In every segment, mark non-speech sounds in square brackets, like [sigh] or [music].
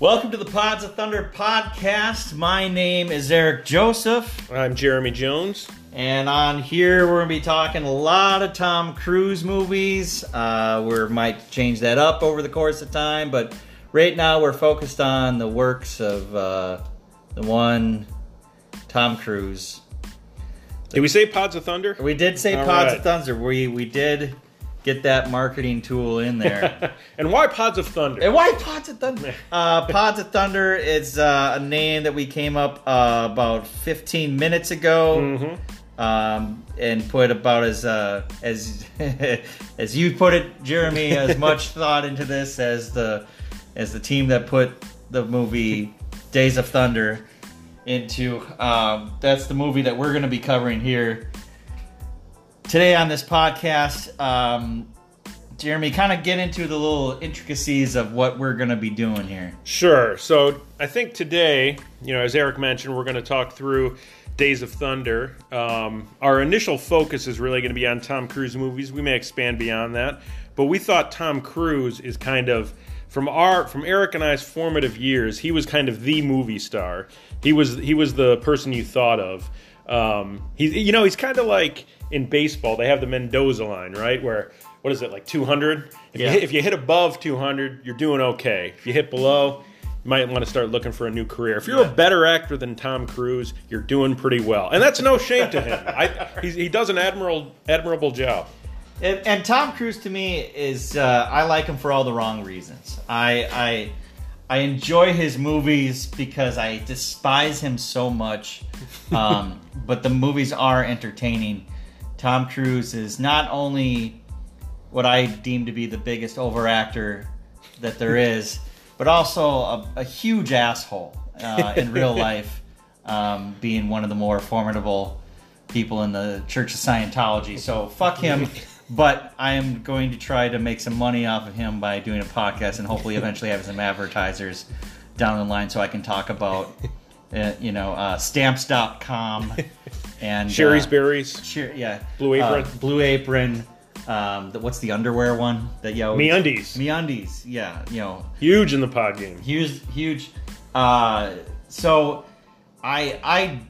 Welcome to the Pods of Thunder podcast. My name is Eric Joseph, I'm Jeremy Jones. and on here we're going to be talking a lot of Tom Cruise movies. Uh, we might change that up over the course of time, but right now we're focused on the works of uh, the one Tom Cruise. Did we say Pods of Thunder? We did say All Pods right. of Thunder. We we did get that marketing tool in there. [laughs] and why Pods of Thunder? And why Pods of Thunder? [laughs] Uh, Pods of Thunder is uh, a name that we came up uh, about 15 minutes ago, Mm-hmm. um, and put about as uh, as [laughs] as you put it, Jeremy, as much thought into this as the as the team that put the movie Days of Thunder into. Um, that's the movie that we're going to be covering here today on this podcast. Um, Jeremy, kind of get into the little intricacies of what we're going to be doing here. Sure. So I think today, you know, as Eric mentioned, we're going to talk through Days of Thunder. Um, our initial focus is really going to be on Tom Cruise movies. We may expand beyond that, but we thought Tom Cruise is kind of from our from Eric and I's formative years. He was kind of the movie star. He was he was the person you thought of. Um, he, you know, he's kind of like in baseball. They have the Mendoza line, right? Where what is it like 200? If, Yeah. you hit, if you hit above 200, you're doing okay. If you hit below, you might want to start looking for a new career. If you're Yeah. a better actor than Tom Cruise, you're doing pretty well, and that's no shame to him. I, he's, he does an admirable admirable job. And, and Tom Cruise to me is uh, I like him for all the wrong reasons. I I I enjoy his movies because I despise him so much. [laughs] Um, but the movies are entertaining. Tom Cruise is not only what I deem to be the biggest overactor that there [laughs] is, but also a, a huge asshole uh, in real [laughs] life, um, being one of the more formidable people in the Church of Scientology. So fuck him. [laughs] But I am going to try to make some money off of him by doing a podcast and hopefully eventually have some advertisers down the line so I can talk about, uh, you know, uh, stamps.com and Shari's uh, Berries, Sure, yeah. Blue Apron. Uh, Blue Apron. Um, the, what's the underwear one that you always... MeUndies, MeUndies, yeah. You know, huge in the pod game. huge, huge. Uh, so, I I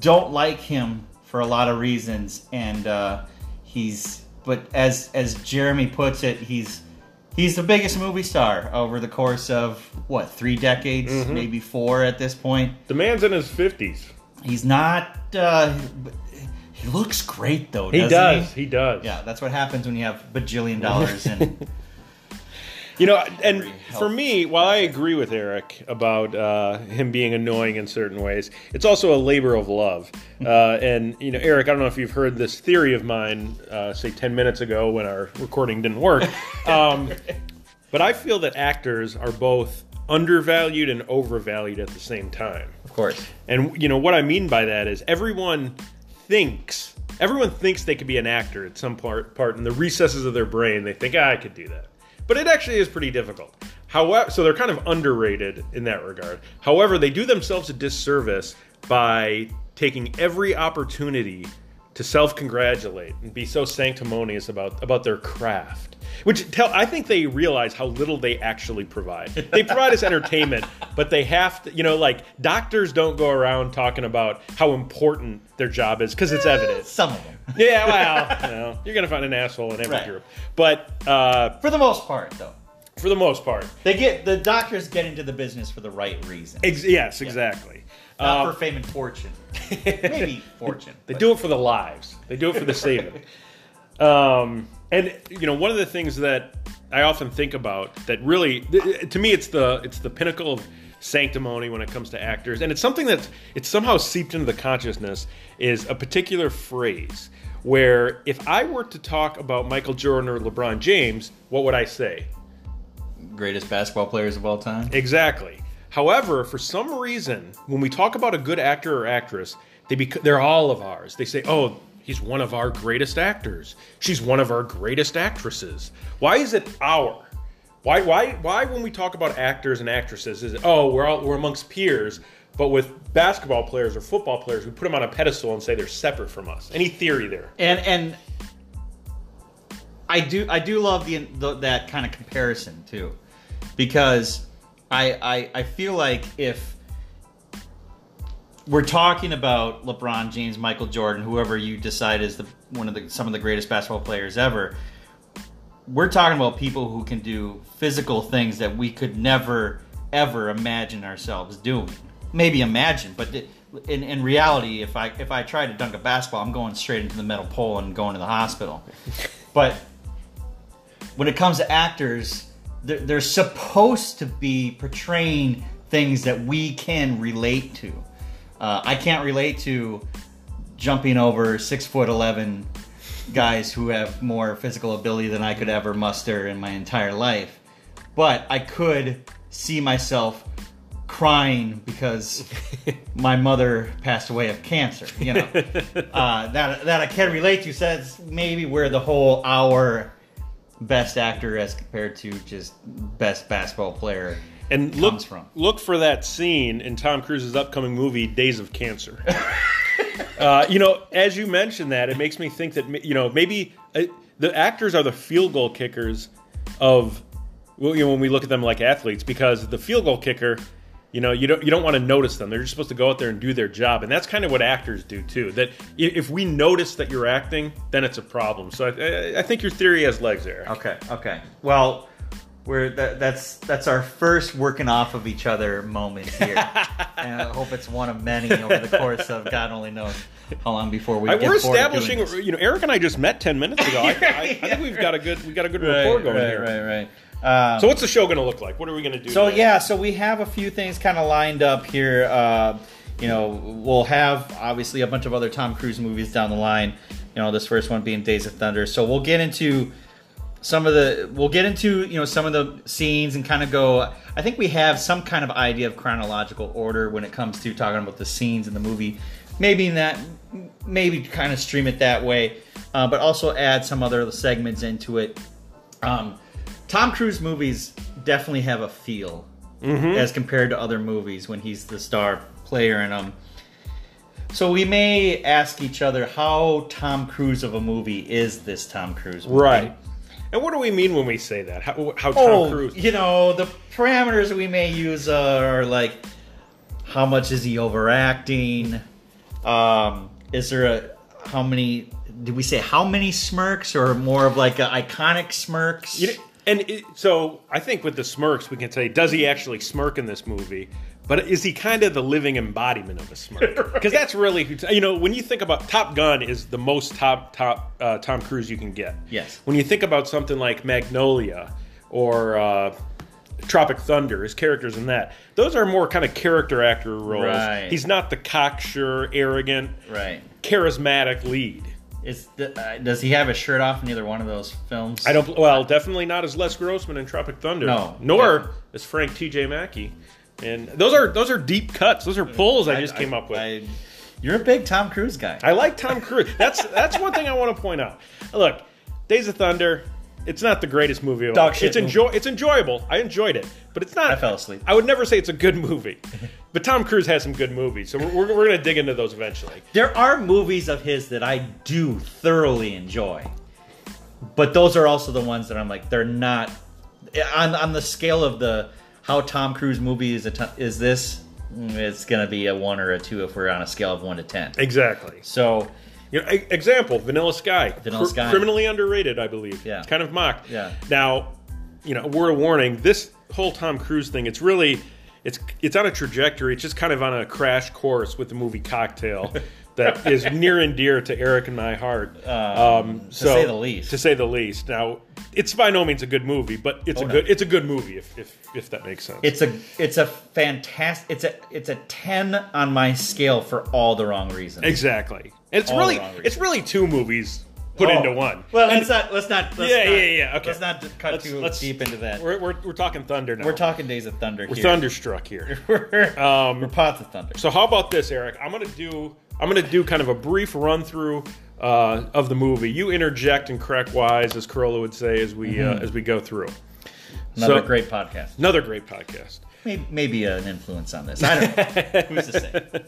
don't like him for a lot of reasons, and uh, he's. But as as Jeremy puts it, he's he's the biggest movie star over the course of what three decades, Mm-hmm. maybe four at this point. The man's in his 50s. He's not. Uh, he looks great though. He doesn't. He? He does. Yeah, that's what happens when you have bajillion dollars and [laughs] You know, and for me, while I agree with Eric about uh, him being annoying in certain ways, it's also a labor of love. Uh, and you know, Eric, I don't know if you've heard this theory of mine, uh, say ten minutes ago when our recording didn't work, [laughs] um, but I feel that actors are both undervalued and overvalued at the same time. Course. And you know what I mean by that is everyone thinks everyone thinks they could be an actor at some part part in the recesses of their brain. They think ah, I could do that, but it actually is pretty difficult. However, so they're kind of underrated in that regard. However, they do themselves a disservice by taking every opportunity to self-congratulate and be so sanctimonious about about their craft. Which tell I think they realize how little they actually provide. They provide us entertainment, [laughs] but they have to, you know, like doctors don't go around talking about how important their job is because it's evident. Some of them, [laughs] Yeah, well, [laughs] you know, you're gonna find an asshole in every Right. group, but uh, for the most part, though, for the most part, they get the doctors get into the business for the right reason, ex- yes, exactly. Not Uh, for fame and fortune. [laughs] Maybe fortune. They but- do it for the lives. They do it for the saving. [laughs] Um, and you know, one of the things that I often think about that really, to me, it's the it's the pinnacle of sanctimony when it comes to actors, and it's something that it's somehow seeped into the consciousness is a particular phrase where if I were to talk about Michael Jordan or LeBron James, what would I say? greatest basketball players of all time. Exactly. However, for some reason, when we talk about a good actor or actress, they bec- they're all of ours. They say, "Oh, he's one of our greatest actors. She's one of our greatest actresses." Why is it our? Why why why when we talk about actors and actresses is it, "Oh, we're all we're amongst peers." But with basketball players or football players, we put them on a pedestal and say they're separate from us. Any theory there? and and I do I do love the, the that kind of comparison too, because I, I I feel like if we're talking about LeBron James, Michael Jordan, whoever you decide is the one of the some of the greatest basketball players ever, we're talking about people who can do physical things that we could never ever imagine ourselves doing. Maybe imagine, but in, in reality, if I if I try to dunk a basketball, I'm going straight into the metal pole and going to the hospital. but when it comes to actors, they're, they're supposed to be portraying things that we can relate to. Uh, I can't relate to jumping over six foot eleven guys who have more physical ability than I could ever muster in my entire life, but I could see myself crying because [laughs] my mother passed away of cancer. You know [laughs] uh, that that I can relate to. So that's maybe where the whole our best actor as compared to just best basketball player And look, comes from. look for that scene in Tom Cruise's upcoming movie, Days of Cancer. [laughs] uh, you know, as you mentioned that, it makes me think that you know maybe uh, the actors are the field goal kickers of well, you know, when we look at them like athletes, because the field goal kicker, you know, you don't you don't want to notice them. They're just supposed to go out there and do their job, and that's kind of what actors do too. That if we notice that you're acting, then it's a problem. So I, I- think your theory has legs there. Okay, okay. Well, we're that, that's that's our first working off of each other moment here, [laughs] and I hope it's one of many over the course of God only knows how long before we I, get we're establishing, you know, Eric and I just met ten minutes ago. I, I, I think we've got a good, we got a good rapport going here. right, right. Um, So what's the show going to look like? What are we going to do? So today? yeah, so we have a few things kind of lined up here. Uh, you know, we'll have obviously a bunch of other Tom Cruise movies down the line. You know, this first one being Days of Thunder. So we'll get into some of the we'll get into you know some of the scenes and kind of go. I think we have some kind of idea of chronological order when it comes to talking about the scenes in the movie. Maybe in that, maybe kind of stream it that way, uh, but also add some other segments into it. Um, Tom Cruise movies definitely have a feel as compared to other movies when he's the star player in them. So we may ask each other how Tom Cruise of a movie is this Tom Cruise movie? right. And what do we mean when we say that? How, how Tom Oh, Cruise? you know the parameters we may use are like how much is he overacting? Um, is there a how many? Did we say how many smirks or more of like iconic smirks? You know, and it, so I think with the smirks, we can say, does he actually smirk in this movie? But is he kind of the living embodiment of a smirk? [laughs] Because that's really, you know, when you think about Top Gun is the most top top uh, Tom Cruise you can get. Yes. When you think about something like Magnolia or uh, Tropic Thunder, his characters in that, those are more kind of character actor roles. Right. He's not the cocksure, arrogant, right. charismatic lead. Is the, uh, does he have a shirt off in either one of those films? I don't. Well, definitely not as Les Grossman in Tropic Thunder. No, nor definitely. as Frank T.J. Mackey. And those are those are deep cuts. Those are pulls I, just came up with. I, I- you're a big Tom Cruise guy. I like Tom Cruise. That's that's one thing I want to point out. Look, Days of Thunder. It's not the greatest movie of all. Dog shit It's enjoy. It's enjoyable. I enjoyed it, but it's not. I fell asleep. I would never say it's a good movie, [laughs] but Tom Cruise has some good movies, so we're, we're, we're going to dig into those eventually. there are movies of his that I do thoroughly enjoy, but those are also the ones that I'm like they're not on on the scale of the how Tom Cruise movie is a t- is this. mm, It's gonna be a one or a two if we're on a scale of one to ten. Exactly. So You know, example, Vanilla Sky. Vanilla Sky. Criminally underrated, I believe. Yeah. It's kind of mocked. Yeah. Now, you know, a word of warning, this whole Tom Cruise thing, it's really it's it's on a trajectory. It's just kind of on a crash course with the movie Cocktail [laughs] that is near and dear to Eric and my heart. Um, to say the least. To say the least. Now, it's by no means a good movie, but it's Oh, a no. good it's a good movie if if, if that makes sense. it's a it's a fantastic it's a it's a ten on my scale for all the wrong reasons. exactly. And it's All really the wrong reasons. it's really two movies put Oh. into one. Well, And- let's not let's not let's Yeah, not, yeah, yeah, okay. Let's not cut Let's- too let's- deep into that. We're, we're, we're talking thunder now. We're talking Days of Thunder. We're here. thunderstruck here. [laughs] we're, Um, we're Pods of Thunder. So how about this, Eric? I'm gonna do I'm gonna do kind of a brief run through uh, of the movie. You interject and crack wise, as Carolla would say, as we uh, as we go through. Another so- great podcast. Another great podcast. Maybe, maybe an influence on this. I don't know. [laughs] Who's to say?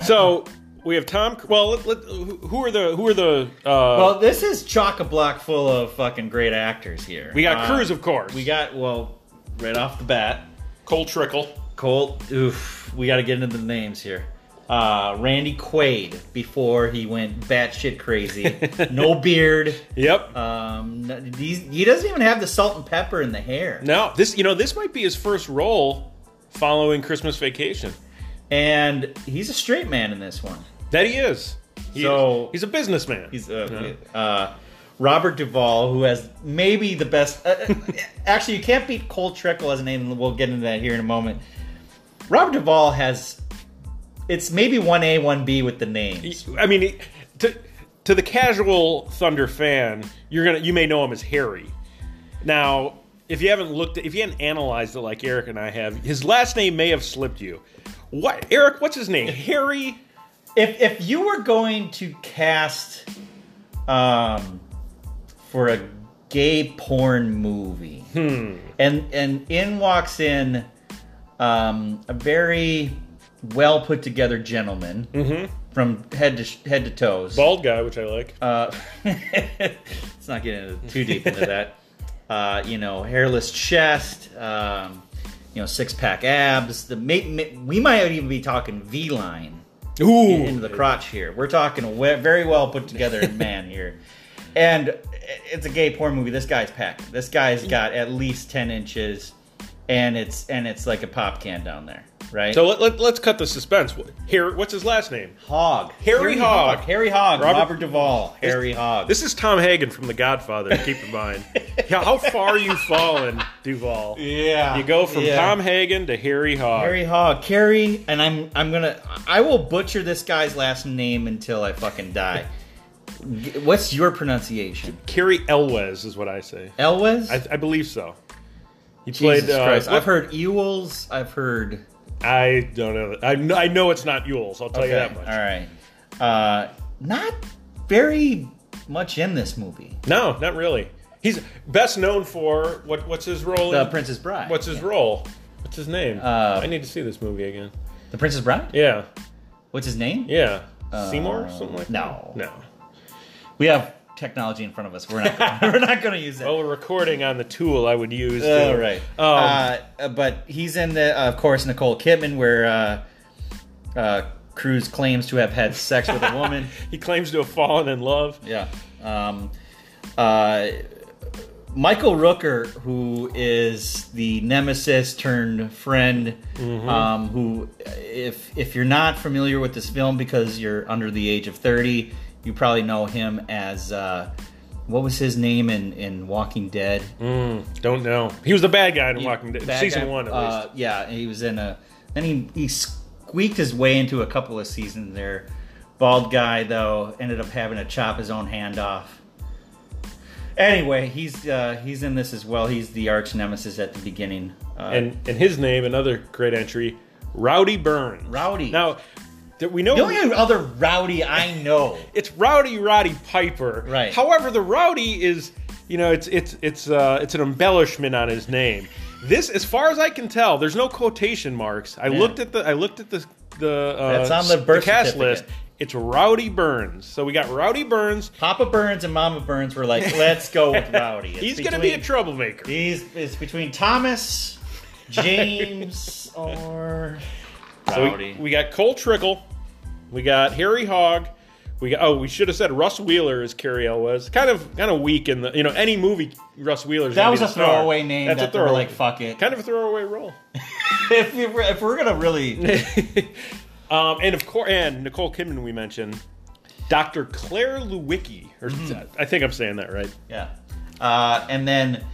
So we have Tom. Well, let, let, who who are the who are the? Uh, Well, this is chock a block full of fucking great actors here. we got Uh, Cruise, of course. We got well. right off the bat. Cole Trickle. Colt, oof, we got to get into the names here. Uh, Randy Quaid before he went batshit crazy. [laughs] no beard. Yep. Um, he's, he doesn't even have the salt and pepper in the hair. No, this you know this might be his first role following Christmas Vacation. And he's a straight man in this one. That he is. He So- is. he's a businessman. He's uh, uh, Robert Duvall, who has maybe the best. Uh, uh, actually, you can't beat Cole Trickle as a name, and we'll get into that here in a moment. Robert Duvall has. It's maybe one A, one B with the names. I mean, to to the casual Thunder fan, you're gonna you may know him as Harry. Now, if you haven't looked, at, if you haven't analyzed it like Eric and I have, his last name may have slipped you. What, Eric? What's his name? Harry. If if you were going to cast, um, for a gay porn movie, Hmm. and and in walks in, um, a very well put together gentleman from head to sh- head to toes. Mm-hmm. Bald guy, which I like. Uh, [laughs] let's not get into, too deep into that. Uh, you know, hairless chest, um, you know, six pack abs. The ma- ma- we might even be talking V line into the crotch here. We're talking a we- very well put together man here, [laughs] and it's a gay porn movie. This guy's packed. This guy's got at least ten inches, and it's and it's like a pop can down there, right? So let, let, let's cut the suspense. Harry, what's his last name? Hogg, Harry Hogg. Harry Hogg, Robert- Robert, Duvall, Harry Hogg. This is Tom Hagen from The Godfather. Keep in mind. [laughs] Yeah, how far you fallen, Duvall? yeah, You go from yeah. Tom Hagen to Harry Hogg. Harry Hogg, Cary, and I'm I'm gonna I will butcher this guy's last name until I fucking die. What's your pronunciation? Cary Elwes is what I say. Elwes? I, I believe so. He Jesus played. Uh, Christ! what- I've heard Ewells. I've heard. I don't know. I know, I know it's not Yules. I'll tell you that much. All right. Uh, not very much in this movie. No, not really. He's best known for what? What's his role? The in- Princess Bride. What's his Yeah. role? What's his name? Uh, I need to see this movie again. The Princess Bride. Yeah, What's his name? yeah. Uh, Seymour, something like no. that. No. We have technology in front of us. We're not. Gonna, [laughs] we're not going to use that. Well, we're recording on the tool I would use. To- Oh, right. Um, uh, but he's in the, uh, of course, Nicole Kidman, where uh, uh, Cruise claims to have had sex with a woman. [laughs] he claims to have fallen in love. Yeah. Um, uh, Michael Rooker, who is the nemesis turned friend, um, who, if if you're not familiar with this film because you're under the age of thirty, you probably know him as uh, what was his name in in Walking Dead? Mm, don't know. He was the bad guy in Walking Dead, season guy. one at Uh, least. Yeah, he was in a. Then he he squeaked his way into a couple of seasons there. Bald guy though ended up having to chop his own hand off. Anyway, he's uh, he's in this as well. He's the arch nemesis at the beginning. Uh, And and his name, another great entry, Rowdy Burns. Rowdy. Now, that we know the only other rowdy I know. [laughs] it's Rowdy Roddy Piper. Right. However, the Rowdy is, you know, it's it's it's uh, it's an embellishment on his name. This, as far as I can tell, there's no quotation marks. I Yeah. looked at the I looked at the the uh, That's on the birth cast list. It's Rowdy Burns. So we got Rowdy Burns. Papa Burns and Mama Burns were like, "Let's go with [laughs] Rowdy." It's He's going to be a troublemaker. He's it's between Thomas, [laughs] James, or So we, we got Cole Trickle. We got Harry Hogg. We got oh we should have said Russ Wheeler is Cary Elwes. Kind of kind of weak in the you know any movie Russ Wheeler's that was be a the star. throwaway name. That's that a throwaway. like, "Fuck it." kind of a throwaway role. [laughs] if, we were, if we're gonna really, [laughs] um, and of course, and Nicole Kidman we mentioned, Dr. Claire Lewicki, or Mm-hmm. I think I'm saying that right. yeah, uh, and then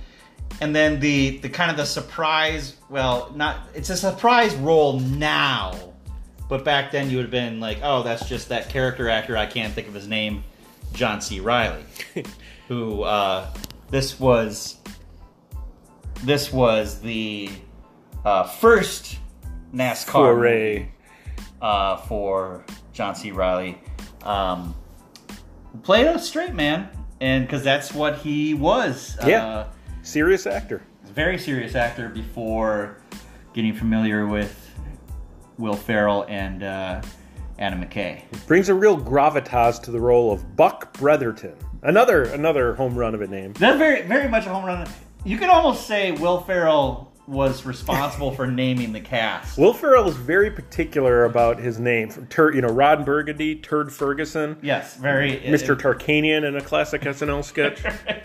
and then the the kind of the surprise. Well, not it's a surprise role now, but back then you would have been like, oh, that's just that character actor. I can't think of his name, John C. Reilly, [laughs] who uh, this was. This was the uh, first NASCAR Foray. uh, for John C. Reilly. Um, played a straight man, and because that's what he was. Yeah. Uh, Serious actor. very serious actor before getting familiar with Will Ferrell and uh, Adam McKay. Brings a real gravitas to the role of Buck Bretherton. Another another home run of a name. That's very, very much a home run. You could almost say Will Ferrell was responsible for naming the cast. Will Ferrell is very particular about his name. From Tur- you know, Ron Burgundy, Turd Ferguson, Yes, very Mr. Tarkanian in a classic SNL sketch. [laughs]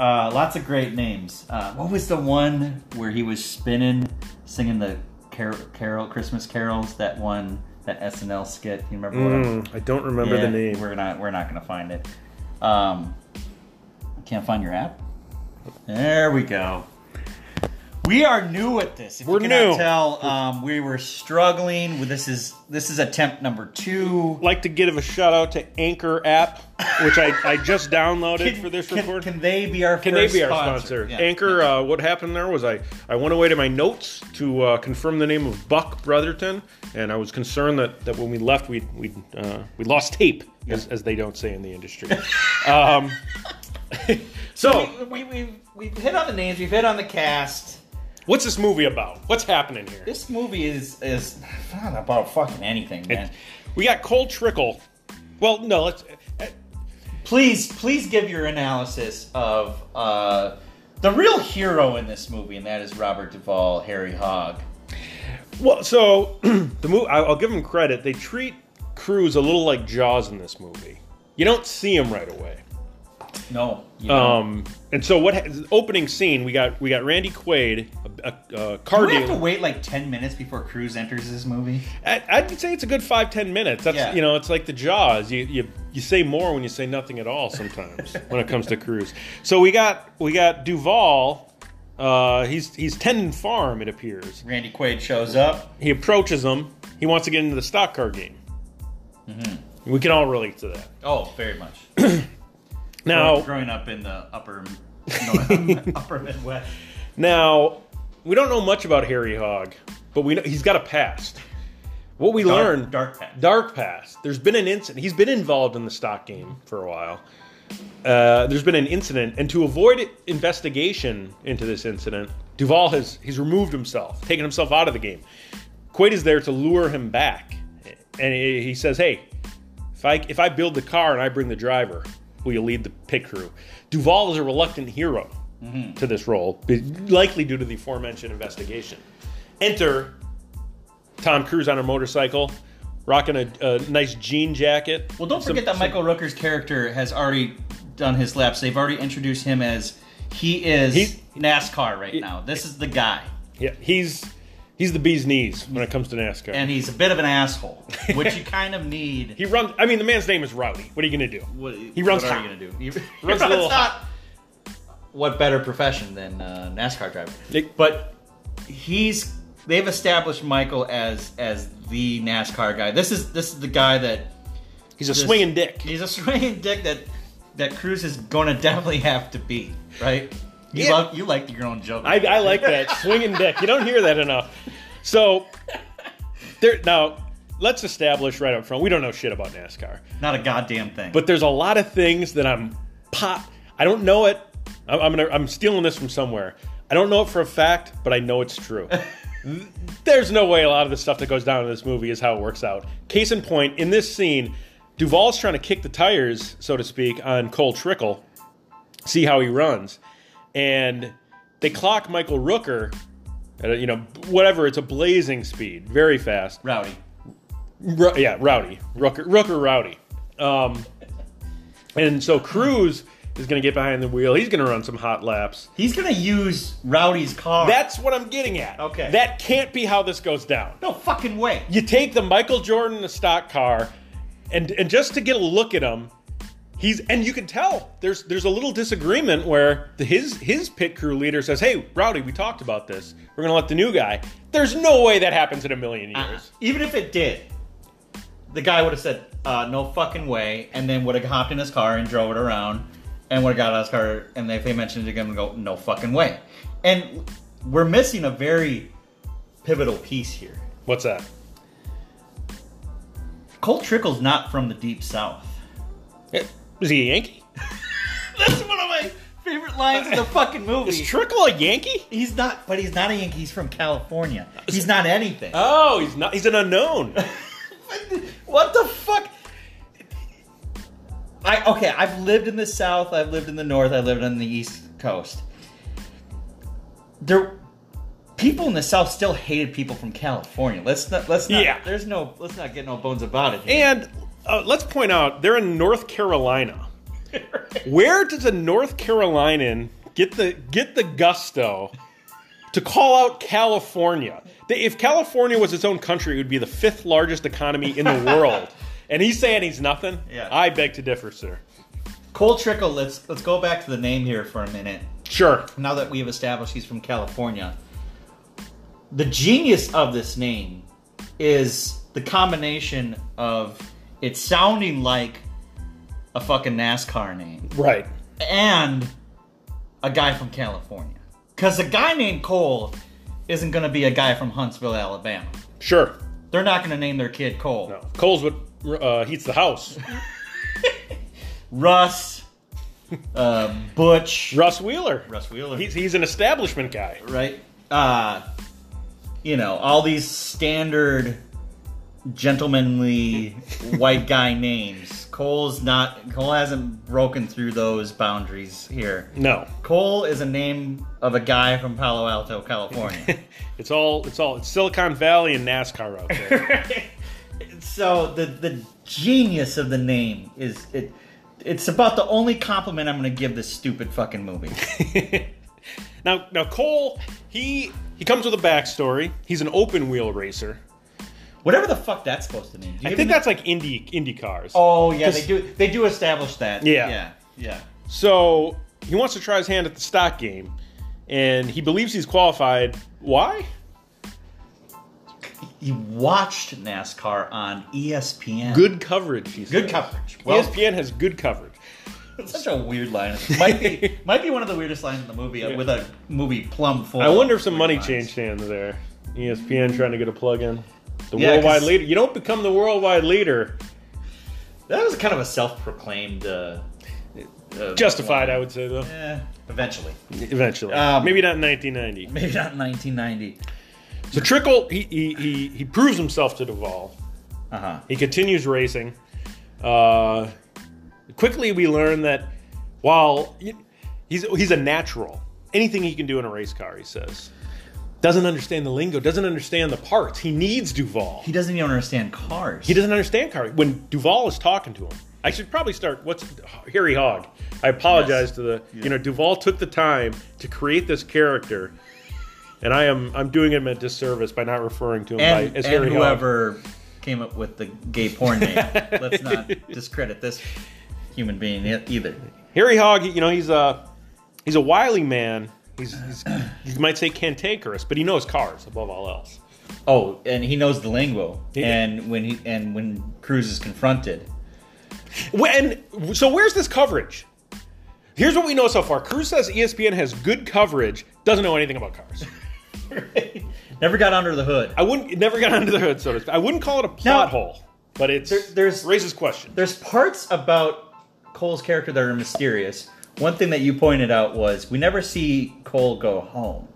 Uh, lots of great names. Uh, what was the one where he was spinning, singing the carol, carol Christmas carols? That one, that SNL skit. You remember Mm, I don't remember Yeah, the name. We're not. We're not gonna find it. Um, can't find your app. There we go. We are new at this. If We're you cannot new. tell, um, we were struggling. With this is this is attempt number two. like to give a shout out to Anchor app, which I, I just [laughs] downloaded for this can, report. Can they be our Can they be our sponsor? sponsor? Yeah. Anchor, uh, what happened there was I, I went away to my notes to uh, confirm the name of Buck Bretherton, and I was concerned that, that when we left, we we uh, we lost tape, as, as they don't say in the industry. [laughs] um, [laughs] so, we, we, we've, we've hit on the names. We've hit on the cast. What's this movie about? What's happening here? This movie is is not about fucking anything, man. It- we got Cole Trickle. Well, no, let's. uh, please please give your analysis of uh, the real hero in this movie, and that is Robert Duvall, Harry Hogg. Well, so [clears throat] the movie, I'll give them credit. They treat Cruise a little like Jaws in this movie. You don't see him right away. No. Um, and so what? Opening scene, we got we got Randy Quaid, a, a, a car Do we have to wait like ten minutes before Cruise enters this movie? I, I'd say it's a good five ten minutes. That's Yeah. you know, it's like the Jaws. You you you say more when you say nothing at all. Sometimes [laughs] when it comes to Cruise. So we got we got Duvall. Uh, he's he's tending farm. It appears. Randy Quaid shows up. He approaches him. He wants to get into the stock car game. Mm-hmm. We can all relate to that. Oh, very much. [clears throat] Now, growing up in the upper [laughs] upper Midwest. now we don't know much about Harry Hogg, but we know he's got a past. What we Dark- learned, dark past. dark past. There's been an incident. He's been involved in the stock game for a while. Uh, there's been an incident, and to avoid investigation into this incident, Duvall has he's removed himself, taken himself out of the game. Quaid is there to lure him back, and he he says, "Hey, if I if I build the car and I bring the driver, will you lead the pit crew?" Duvall is a reluctant hero mm-hmm. to this role, likely due to the aforementioned investigation. Enter Tom Cruise on a motorcycle, rocking a, a nice jean jacket. Well, don't Some- forget that some- Michael Rooker's character has already done his laps. They've already introduced him as he is He's- NASCAR right now. This is the guy, Yeah, he's he's the bee's knees when it comes to NASCAR. and he's a bit of an asshole, [laughs] which you kind of need. he runs. I mean, the man's name is Rowdy. What are you gonna do? What, He runs What are hot. you gonna do? [laughs] He Runs a little hot. What better profession than uh, NASCAR driver? But he's they've established Michael as as the NASCAR guy. This is this is the guy that He's a this- swinging dick. He's a [laughs] swinging dick that that Cruise is going to definitely have to beat, right? You Yeah. love you like your own joke. I, I like that [laughs] swinging dick. You don't hear that enough. So there now. Let's establish right up front. We don't know shit about NASCAR. Not a goddamn thing. but there's a lot of things that I'm pop. I don't know it. I'm I'm, gonna, I'm stealing this from somewhere. I don't know it for a fact, but I know it's true. [laughs] there's no way a lot of the stuff that goes down in this movie is how it works out. Case in point, in this scene, Duvall's trying to kick the tires, so to speak, on Cole Trickle, see how he runs, and they clock Michael Rooker. At a, you know, whatever. It's a blazing speed, very fast. Rowdy. Ru- yeah, Rowdy, Rooker, Rooker Rowdy. Um, and so Cruise is going to get behind the wheel. He's going to run some hot laps. He's gonna use Rowdy's car. That's what I'm getting at. Okay. That can't be how this goes down. no fucking way. You take the Michael Jordan stock car, and and just to get a look at him, he's and you can tell there's there's a little disagreement where the, his his pit crew leader says, "Hey, Rowdy, we talked about this. We're going to let the new guy." There's no way that happens in a million Uh-uh. years. Even if it did, the guy would have said, uh, "No fucking way," and then would have hopped in his car and drove it around, and would have got out of his car. And if they mentioned it again, go, "No fucking way." And we're missing a very pivotal piece here. What's that? Cole Trickle's not from the deep south. Is he a Yankee? [laughs] That's one of my favorite lines in the [laughs] fucking movie. Is Trickle a Yankee? He's not, but he's not a Yankee. He's from California. He's not anything. Oh, he's not. He's an unknown. [laughs] what the fuck? I okay. I've lived in the South. I've lived in the North. I lived on the East Coast. There, people in the South still hated people from California. Let's not. Let's not. Yeah. There's no. Let's not get no bones about it. Here. And uh, let's point out they're in North Carolina. [laughs] Where does a North Carolinian get the get the gusto to call out California? They- If California was its own country, it would be the fifth largest economy in the [laughs] world. And he's saying he's nothing. Yeah. I beg to differ, sir. Cole Trickle. Let's let's go back to the name here for a minute. Sure. Now that we have established he's from California, the genius of this name is the combination of it sounding like a fucking NASCAR name Right. and a guy from California. Because a guy named Cole isn't going to be a guy from Huntsville, Alabama. Sure. They're not going to name their kid Cole. No. Cole's what uh, heats the house. [laughs] Russ, uh, Butch, Russ Wheeler. Russ Wheeler, He's, he's an establishment guy. right? Uh, you know, all these standard gentlemanly white guy names. Cole's not, Cole hasn't broken through those boundaries here. No. Cole is a name of a guy from Palo Alto, California. [laughs] It's all it's all it's Silicon Valley and NASCAR out there. [laughs] so the the genius of the name is it it's about the only compliment I'm going to give this stupid fucking movie. [laughs] now now Cole, he he comes with a backstory. He's an open wheel racer. Whatever the fuck that's supposed to mean. Do you I think that's like Indy Indy cars. Oh yeah, they do they do establish that. Yeah. Yeah. Yeah. So he wants to try his hand at the stock game, and he believes he's qualified. Why? He watched NASCAR on ESPN. Good coverage. He Good says. coverage. Well, ESPN has good coverage. it's such a weird line. Might be [laughs] might be one of the weirdest lines in the movie uh, with a movie plumb full. I wonder if some money lines. changed hands there. ESPN trying to get a plug in. The Yeah, worldwide leader. You don't become the worldwide leader. That was kind of a self-proclaimed. Uh, uh, Justified, I would say though. Eh, eventually, Eventually, Um, maybe not in 1990. maybe not in 1990. So Trickle, he, he, he, he proves himself to Duvall. Uh huh. He continues racing. Uh, quickly, we learn that while he's he's a natural, anything he can do in a race car, he says. Doesn't understand the lingo, doesn't understand the parts. He needs Duvall. He doesn't even understand cars. He doesn't understand cars. When Duvall is talking to him, I should probably start. What's Harry Hogg? I apologize Yes. to the. You know, Duvall took the time to create this character, and I am I'm doing him a disservice by not referring to him and, by, as and Harry whoever came up with the gay porn name. [laughs] Let's not discredit this human being either. Harry Hogg, you know, he's a he's a wily man. He's, he's you might say cantankerous, but he knows cars above all else. Oh, and he knows the lingo. Yeah. And when he and when Cruise is confronted, When so, where's this coverage? Here's what we know so far. Cruise says ESPN has good coverage. Doesn't know anything about cars. [laughs] never got under the hood. I wouldn't. Never got [laughs] under the hood, so to speak. I wouldn't call it a plot Now, hole, but it's there- there's- raises questions. There's parts about Cole's character that are mysterious. One thing that you pointed out was we never see Cole go home.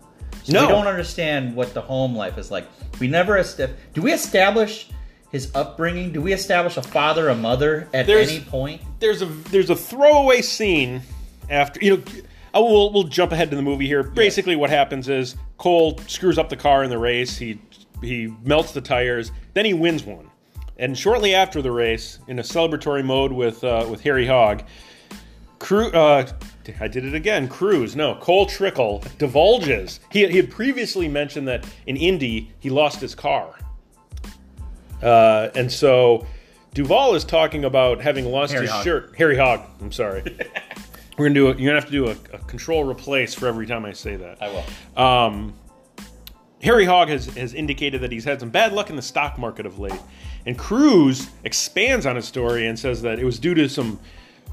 So No. we don't understand what the home life is like. We never est- do we establish his upbringing? Do we establish a father, a mother at There's- any point? There's a there's a throwaway scene after you know. I will we'll jump ahead to the movie here. Basically, what happens is Cole screws up the car in the race. He he melts the tires. Then he wins one. And shortly after the race, in a celebratory mode with uh, with Harry Hogg, Cru- uh, I did it again. Cruise, no, Cole Trickle divulges. He, he had previously mentioned that in Indy he lost his car, uh, and so Duvall is talking about having lost Harry his Hogg. shirt. Harry Hogg. I'm sorry. [laughs] We're gonna do. A, you're gonna have to do a, a control replace for every time I say that. I will. Um, Harry Hogg has, has indicated that he's had some bad luck in the stock market of late. And Cruise expands on his story and says that it was due to some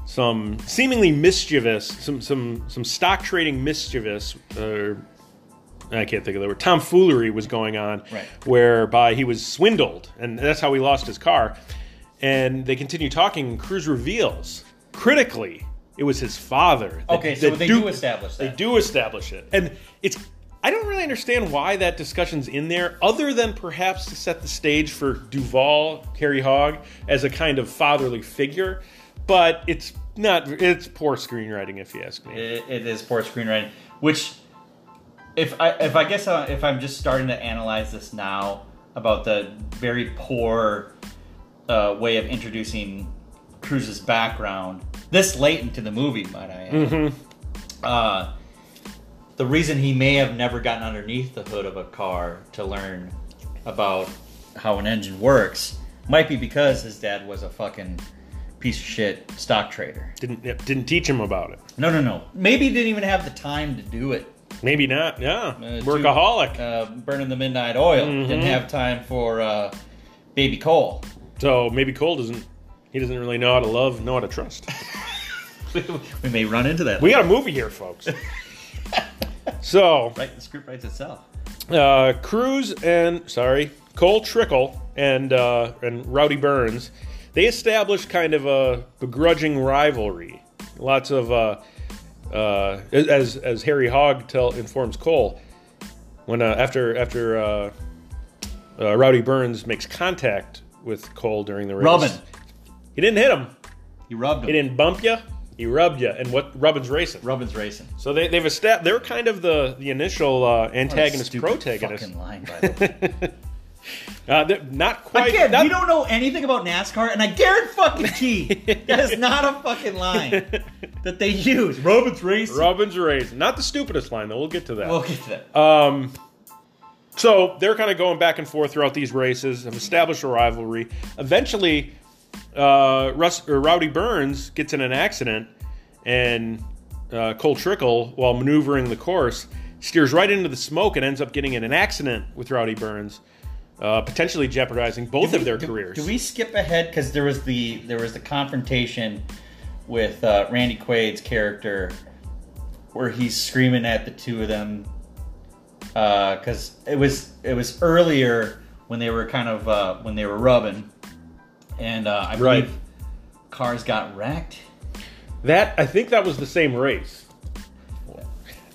some seemingly mischievous, some some some stock trading mischievous, uh, I can't think of the word, tomfoolery was going on, Right. whereby he was swindled, and that's how he lost his car. And they continue talking, and Cruise reveals critically it was his father. that- Okay, so they du- do establish that. They do establish it, and it's. I don't really understand why that discussion's in there, other than perhaps to set the stage for Duvall, Harry Hogg, as a kind of fatherly figure. But it's not. It's poor screenwriting, if you ask me. It, it is poor screenwriting, which if I if I guess uh, if I'm just starting to analyze this now about the very poor uh, way of introducing Cruise's background this late into the movie, might I add. Mm-hmm. Uh, the reason he may have never gotten underneath the hood of a car to learn about how an engine works might be because his dad was a fucking piece of shit stock trader. Didn't didn't teach him about it. No, no, no. Maybe he didn't even have the time to do it. Maybe not. Yeah, Uh, workaholic. to, uh, burning the midnight oil. Mhm. Didn't have time for uh, baby Cole. so maybe Cole doesn't. He doesn't really know how to love, know how to trust. [laughs] we may run into that. We got a movie here, folks. [laughs] so right, the script writes itself. uh, Cruise and sorry, Cole Trickle and uh, and Rowdy Burns, they established kind of a begrudging rivalry. Lots of uh, uh, as as Harry Hogg tell informs Cole when uh, after after uh, uh, Rowdy Burns makes contact with Cole during the race. Rubbin. He didn't hit him. He rubbed him. He didn't bump you. He rubbed you. And what Rubbin's racing. Rubbin's racing. So they, they've established. They're kind of the the initial uh, antagonist protagonist. Fucking line, by the [laughs] way. Uh, not quite. Again, not- we don't know anything about NASCAR, and I guarantee [laughs] fucking key that is not a fucking line that they use. Rubbin's racing. Rubbin's racing. Not the stupidest line though. We'll get to that. We'll get to that. Um, so they're kind of going back and forth throughout these races, have established a rivalry. Eventually, uh, Russ, or Rowdy Burns gets in an accident, and uh, Cole Trickle, while maneuvering the course, steers right into the smoke and ends up getting in an accident with Rowdy Burns, uh, potentially jeopardizing both Do of their do- careers. Do we skip ahead because there was the there was the confrontation with uh, Randy Quaid's character where he's screaming at the two of them because it was it was earlier when they were kind of uh, when they were rubbing and uh, I Right. believe cars got wrecked. That I think that was the same race,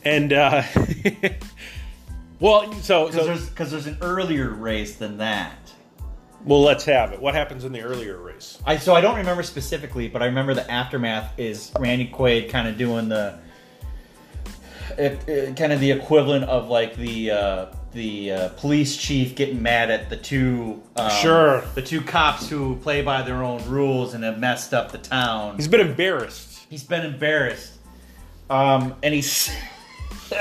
and uh, [laughs] well, so Because so there's there's an earlier race than that. well, let's have it. What happens in the earlier race? I so I don't remember specifically, but I remember the aftermath is Randy Quaid kind of doing the it, it- kind of the equivalent of like the uh, the uh, police chief getting mad at the two um, Sure. the two cops who play by their own rules and have messed up the town. He's been embarrassed. He's been embarrassed, um, and he's. [laughs]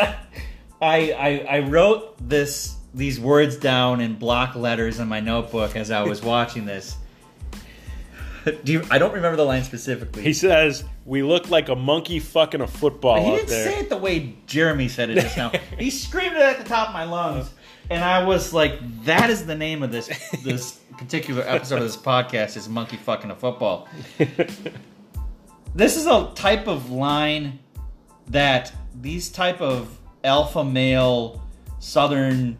I, I I wrote this these words down in block letters in my notebook as I was [laughs] watching this. Do you, I don't remember the line specifically. He says, "We look like a monkey fucking a football he didn't there." say it the way Jeremy said it just now. [laughs] he screamed it at the top of my lungs, and I was like, "That is the name of this this [laughs] particular episode of this podcast is monkey fucking a football." this is a type of line that these type of alpha male southern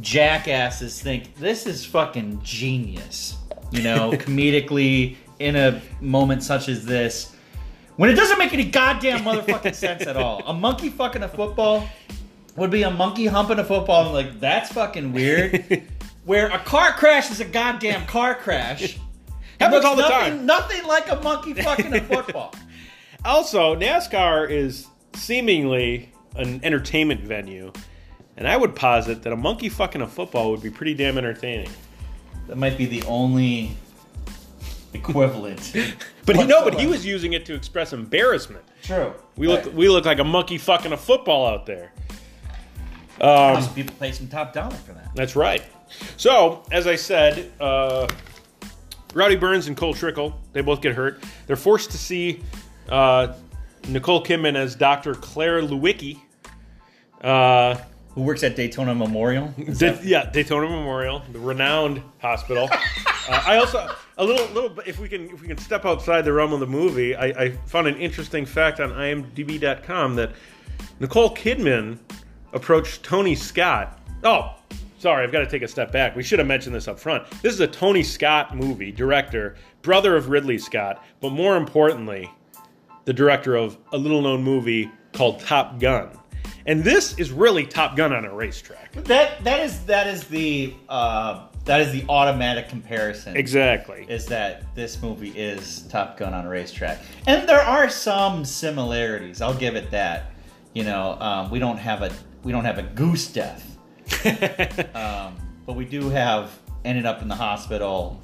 jackasses think this is fucking genius you know [laughs] comedically in a moment such as this when it doesn't make any goddamn motherfucking sense at all a monkey fucking a football would be a monkey humping a football and like that's fucking weird [laughs] where a car crash is a goddamn car crash [laughs] Happens all the nothing, time. Nothing like a monkey fucking a football. Also, NASCAR is seemingly an entertainment venue, and I would posit that a monkey fucking a football would be pretty damn entertaining. That might be the only equivalent. [laughs] But he no, but he was using it to express embarrassment. True. We look Right. we look like a monkey fucking a football out there. Some people pay some top dollar for that. That's right. So, as I said, uh, Rowdy Burns and Cole Trickle, they both get hurt. They're forced to see uh, Nicole Kidman as Dr. Claire Lewicki. Uh, Who works at Daytona Memorial? Da- that- yeah, Daytona Memorial, the renowned hospital. [laughs] uh, I also a little little if we can if we can step outside the realm of the movie, I, I found an interesting fact on IMDb.com that Nicole Kidman approached Tony Scott. Oh, sorry, I've got to take a step back. We should have mentioned this up front. This is a Tony Scott movie, director, brother of Ridley Scott, but more importantly, the director of a little known movie called Top Gun. And this is really Top Gun on a racetrack. that that is that is the uh, that is the automatic comparison. Exactly. Is that this movie is Top Gun on a racetrack, and there are some similarities. I'll give it that. You know, um, we don't have a we don't have a goose death, [laughs] um, but we do have ended up in the hospital.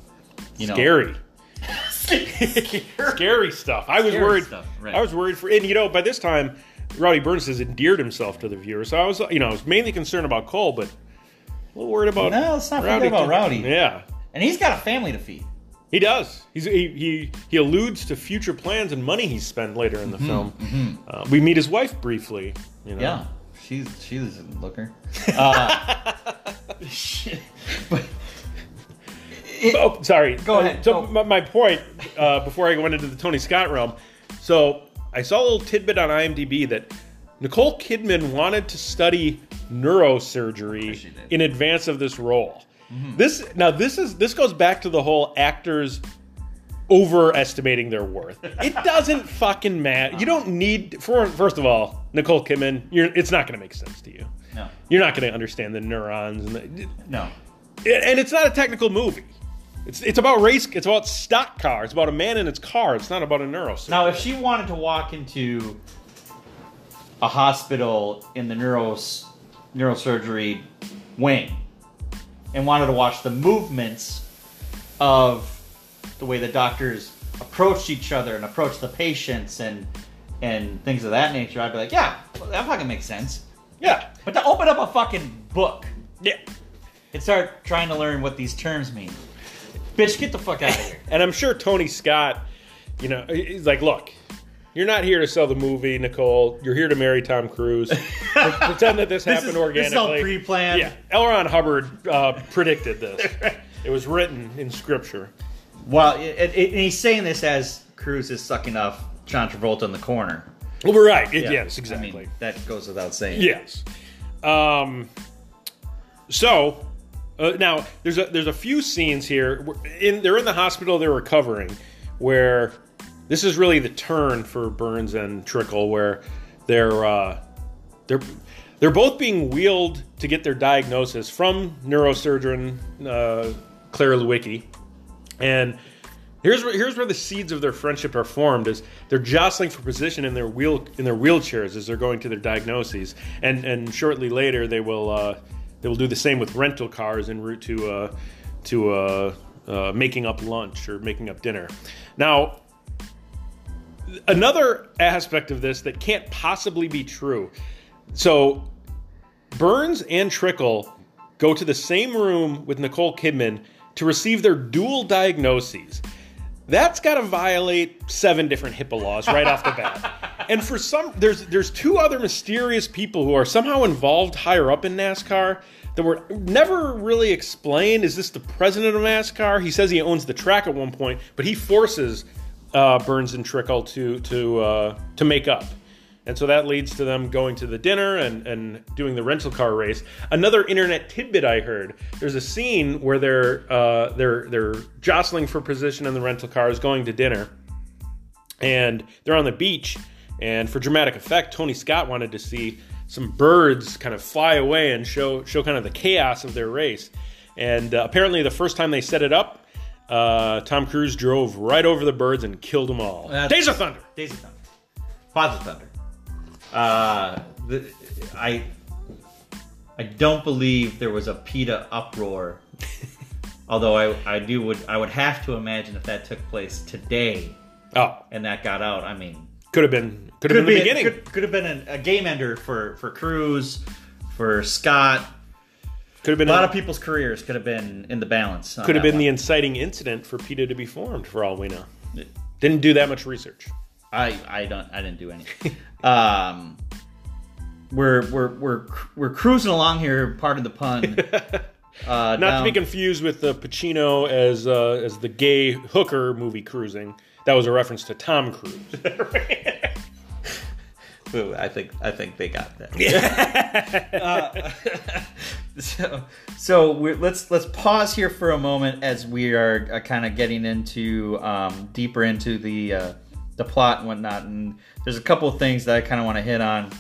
You know, Scary. Scary stuff. I was Scary worried. stuff, right. I was worried for, and you know, by this time, Rowdy Burns has endeared himself to the viewer. So I was, you know, I was mainly concerned about Cole, but a little worried about. No, let's not forget about. Rowdy. Yeah, and he's got a family to feed. he does. He's, he he he alludes to future plans and money he's spent later in the film. Uh, we meet his wife briefly. You know. Mm-hmm, Yeah, she's she's doesn't look. Uh, [laughs] [laughs] but Oh, sorry. Go ahead. So Go. my, my point uh, before I went into the Tony Scott realm. So I saw a little tidbit on IMDb that Nicole Kidman wanted to study neurosurgery in advance of this role. Mm-hmm. This now this is this goes back to the whole actors overestimating their worth. It [laughs] doesn't fucking matter. You don't need for first of all, Nicole Kidman. You're, it's not going to make sense to you. no, You're not going to understand the neurons and the, no. and it's not a technical movie. It's it's about race. It's about stock car. It's about a man in its car. It's not about a neurosurgeon. Now, if she wanted to walk into a hospital in the neuros, neurosurgery wing and wanted to watch the movements of the way the doctors approached each other and approached the patients and and things of that nature, I'd be like, yeah, well, that fucking makes sense. yeah, But to open up a fucking book yeah. and start trying to learn what these terms mean, bitch, get the fuck out of here. And I'm sure Tony Scott, you know, he's like, look, you're not here to sell the movie, Nicole. You're here to marry Tom Cruise. [laughs] Pretend that this, This happened is, organically. this is all pre-planned. Yeah, L. Ron Hubbard uh, predicted this. It was written in scripture. Well, it, it, and he's saying this as Cruise is sucking off John Travolta in the corner. Well, we're right. It- Yeah. Yes, I exactly. mean, that goes without saying. Yes. Um, so uh, now there's a there's a few scenes here. In they're in the hospital. They're recovering. Where this is really the turn for Burns and Trickle, where they're uh, they're they're both being wheeled to get their diagnosis from neurosurgeon uh, Claire Lewicki, and here's where, here's where the seeds of their friendship are formed. Is they're jostling for position in their wheel in their wheelchairs as they're going to their diagnoses, and and shortly later they will uh, they will do the same with rental cars en route to uh, to uh, uh, making up lunch or making up dinner. Now, another aspect of this that can't possibly be true. So Burns and Trickle go to the same room with Nicole Kidman to receive their dual diagnoses. That's got to violate seven different HIPAA laws right off the bat. [laughs] And for some, there's there's two other mysterious people who are somehow involved higher up in NASCAR that were never really explained. Is this the president of NASCAR? He says he owns the track at one point, but he forces uh, Burns and Trickle to to uh, to make up. And so that leads to them going to the dinner and, and doing the rental car race. Another internet tidbit I heard: there's a scene where they're uh, they're they're jostling for position in the rental cars, going to dinner, and they're on the beach. And for dramatic effect, Tony Scott wanted to see some birds kind of fly away and show show kind of the chaos of their race. And uh, apparently, the first time they set it up, uh, Tom Cruise drove right over the birds and killed them all. That's- Days of Thunder. Days of Thunder. Father Thunder. Uh, the, I I don't believe there was a PETA uproar. [laughs] Although I, I do would I would have to imagine if that took place today Oh, and that got out. I mean, could have been could have been the beginning. Could, could have been a, a game ender for for Cruise, for Scott. Could have been A lot of people's careers could have been in the balance. could have been the inciting incident for PETA to be formed, for all we know. Didn't do that much research. I I don't I didn't do any. [laughs] um, we're we're we're we're cruising along here. Pardon the pun. [laughs] Uh, Not to be confused with the Pacino as uh, as the gay hooker movie Cruising. That was a reference to Tom Cruise. [laughs] Ooh, I think I think they got that. [laughs] Uh, [laughs] so so we're, let's let's pause here for a moment as we are uh, kind of getting into um, deeper into the uh, the plot and whatnot. And there's a couple of things that I kind of want to hit on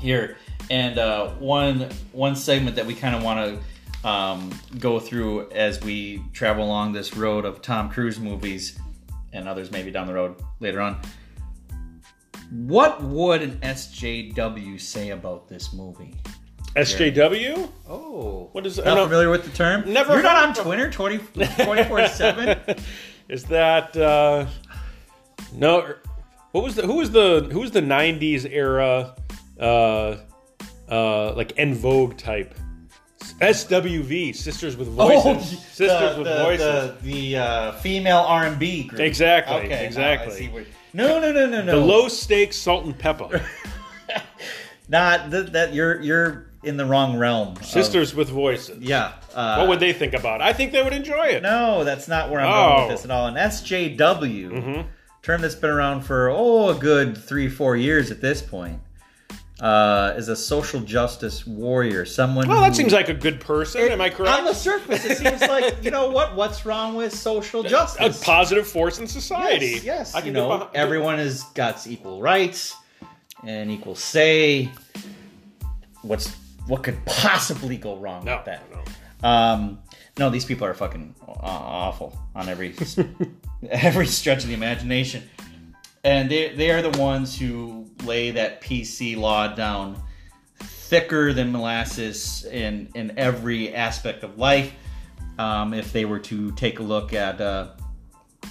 here. And uh, one one segment that we kind of want to um, go through as we travel along this road of Tom Cruise movies and others maybe down the road later on. What would an SJW say about this movie? SJW? Oh, What is- Not familiar with the term? Never You're not on Twitter [laughs] 24 seven. Is that uh no what was the who was the who was the 90s era uh uh like en vogue type SWV Sisters with Voices Sisters Oh, the, with the, Voices The, the uh, female R and B group. Exactly, Okay, exactly. no, no, no, no, no. the low stakes salt and pepper [laughs] Not that, that you're you're in the wrong realm. of- Sisters with Voices yeah. Uh, what would they think about it? I think they would enjoy it No, that's not where I'm Oh. going with this at all. An SJW, term that's been around for oh a good three four years at this point, uh, is a social justice warrior. Someone. well who- that seems like a good person am I correct On the surface, it seems like you know what? What's wrong with social justice? a positive force in society Yes, yes. I you know, behind- everyone has got equal rights and equal say. What's what could possibly go wrong no with that? no Um, no, these people are fucking aw- awful on every [laughs] every stretch of the imagination, and they they are the ones who lay that PC law down thicker than molasses in in every aspect of life. Um, if they were to take a look at uh,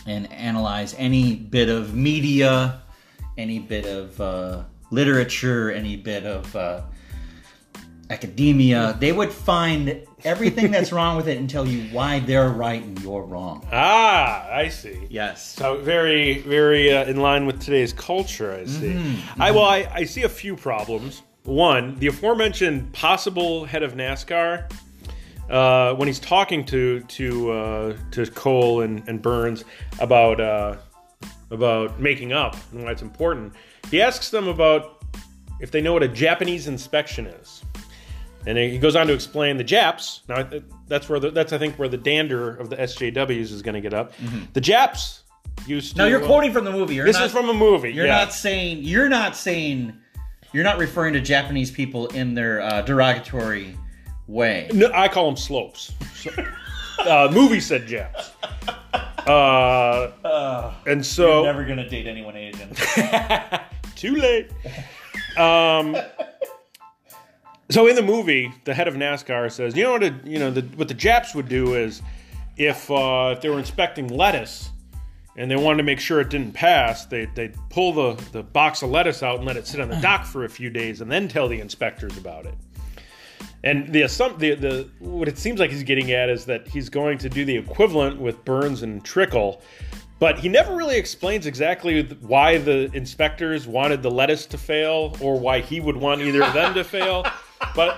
and analyze any bit of media, any bit of uh, literature, any bit of uh, academia, they would find everything that's [laughs] wrong with it and tell you why they're right and you're wrong. ah I see Yes. So very, very uh, in line with today's culture. I see. Mm-hmm. I well, I, I see a few problems. One, the aforementioned possible head of NASCAR, uh, when he's talking to to uh, to Cole and, and Burns about uh, about making up and why it's important, he asks them about if they know what a Japanese inspection is. And he goes on to explain the Japs. Now that's where the, that's I think where the dander of the SJWs is going to get up. The Japs used to. Now you're uh, quoting from the movie. You're This not, is from a movie. You're yeah. not saying. You're not saying. You're not referring to Japanese people in their uh, derogatory way. No, I call them slopes. uh, movie said Japs. Uh, and so Never gonna date anyone Asian. [laughs] too late. Um, so in the movie, the head of NASCAR says, "You know what? A, you know the, what the Japs would do is, if uh, if they were inspecting lettuce, and they wanted to make sure it didn't pass, they they'd pull the the box of lettuce out and let it sit on the dock for a few days, and then tell the inspectors about it." And the assump- the the what it seems like he's getting at is that he's going to do the equivalent with Burns and Trickle, but he never really explains exactly why the inspectors wanted the lettuce to fail or why he would want either of them to [laughs] fail. But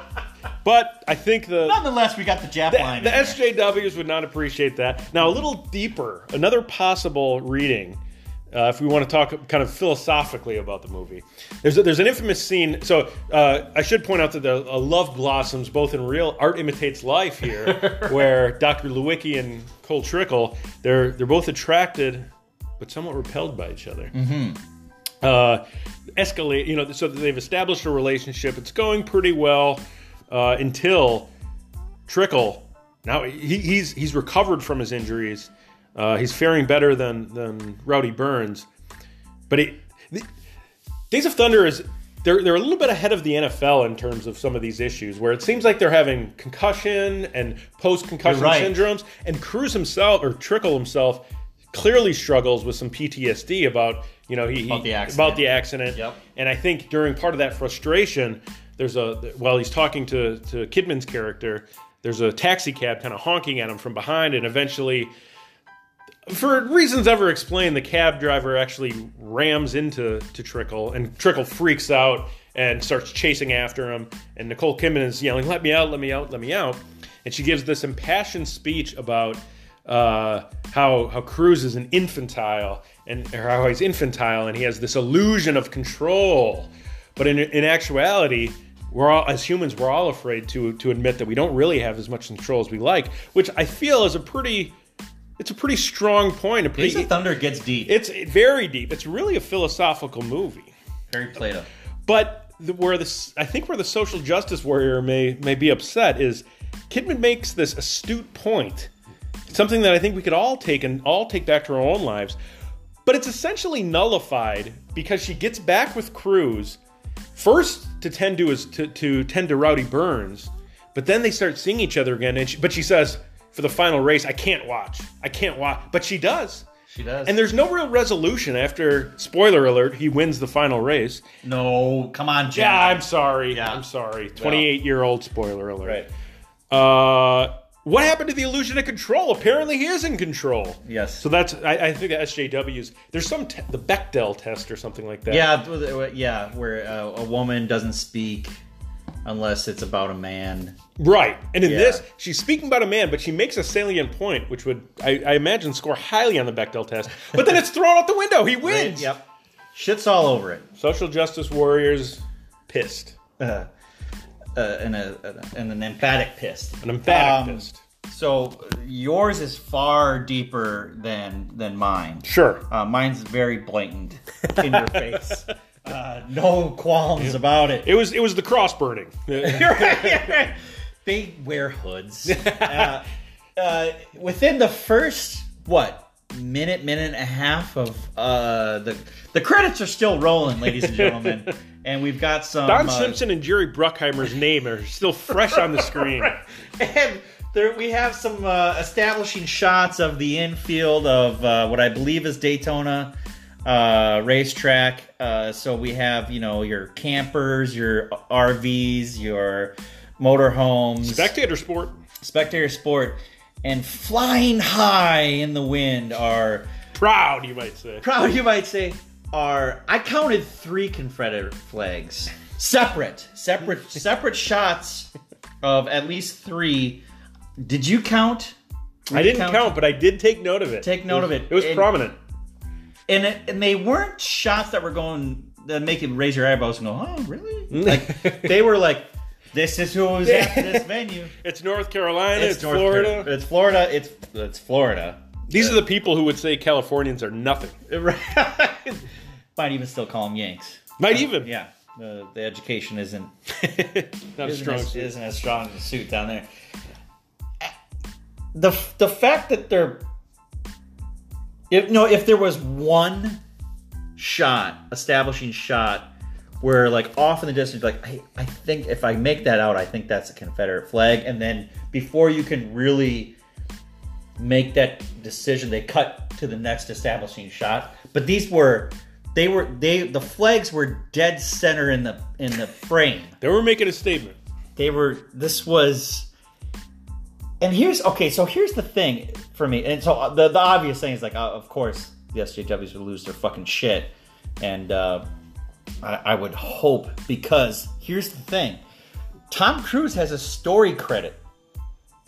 but I think the Nonetheless, we got the Jap line. the in there. SJWs would not appreciate that. Now, a little deeper, another possible reading, uh, if we want to talk kind of philosophically about the movie. There's a, there's an infamous scene. So uh, I should point out that the uh, love blossoms both in real art imitates life here, [laughs] where Dr. Lewicki and Cole Trickle they're they're both attracted but somewhat repelled by each other. Uh, escalate, you know, so they've established a relationship. It's going pretty well uh, until Trickle. Now he, he's he's recovered from his injuries. Uh, he's faring better than than Rowdy Burns, but he, the, Days of Thunder is they're they're a little bit ahead of the NFL in terms of some of these issues, where it seems like they're having concussion and post concussion right. syndromes, and Cruise himself or Trickle himself clearly struggles with some PTSD about you know he About the accident. about the accident. Yep. And I think during part of that frustration, there's a while he's talking to to Kidman's character, there's a taxi cab kind of honking at him from behind, and eventually, for reasons ever explained, the cab driver actually rams into to Trickle, and Trickle freaks out and starts chasing after him. And Nicole Kidman is yelling, "Let me out! Let me out! Let me out!" And she gives this impassioned speech about uh, how how Cruise is an infantile and or how he's infantile and he has this illusion of control. But in in actuality, we're all as humans we're all afraid to to admit that we don't really have as much control as we like, which I feel is a pretty it's a pretty strong point. A Days pretty, of Thunder gets deep. it's very deep. It's really a philosophical movie. Very Plato. But the, where this, I think, where the social justice warrior may may be upset is Kidman makes this astute point, something that I think we could all take and all take back to our own lives. But it's essentially nullified because she gets back with Cruise, first to tend to his to, to tend to Rowdy Burns, but then they start seeing each other again. And she, but she says for the final race, I can't watch. I can't watch. But she does. She does. And there's no real resolution after. Spoiler alert: he wins the final race. no, come on, Jen. Yeah, I'm sorry. Yeah. I'm sorry. 28 year old spoiler alert. right. Uh, what happened to the illusion of control? Apparently, he is in control. Yes. So that's I, I think the SJWs. There's some te- the Bechdel test or something like that. Yeah, yeah, where uh, a woman doesn't speak unless it's about a man. Right. And in Yeah. this, she's speaking about a man, but she makes a salient point, which would I, I imagine score highly on the Bechdel test. But then it's thrown out the window. He wins. Yep. Shit's all over it. Social justice warriors pissed. Uh, uh, and, a, and an emphatic pissed. An emphatic Um, pissed. So yours is far deeper than than mine. Sure. Uh, mine's very blatant in your face. [laughs] Uh, no qualms about it. It was it was the cross burning. [laughs] they wear hoods. [laughs] uh, uh, within the first what minute, minute and a half of uh, the the credits are still rolling, ladies and gentlemen, and we've got some Don uh, Simpson and Jerry Bruckheimer's name are still fresh on the screen. [laughs] and there we have some uh, establishing shots of the infield of uh, what I believe is Daytona uh, racetrack. Uh, so we have you know your campers, your RVs, your motorhomes, Spectator sport. spectator sport, and flying high in the wind are Proud, you might say. proud. You might say are I counted three Confederate flags, separate, separate, [laughs] separate shots of at least three. Did you count? I didn't count, but I did take note of it. Take note It was- of it. It was And- prominent. and it, and they weren't shots that were going that make you raise your eyebrows and go, "Oh, really?" [laughs] Like they were like, "This is who was at [laughs] this venue." It's North Carolina. It's, North Florida. Carolina. It's Florida. It's it's Florida. These are the people who would say Californians are nothing. Right. Might even still call them Yanks. Might even. Yeah. The, the education isn't [laughs] Not isn't strong as, isn't as strong as a suit down there. The the fact that they're if no if there was one shot establishing shot where like off in the distance like I, I think if I make that out I think that's a Confederate flag and then before you can really make that decision they cut to the next establishing shot but these were they were they the flags were dead center in the in the frame They were making a statement. they were this was and here's okay so here's the thing for me and so uh, the, the obvious thing is like uh, of course the sjws would lose their fucking shit and uh, I, I would hope because here's the thing tom cruise has a story credit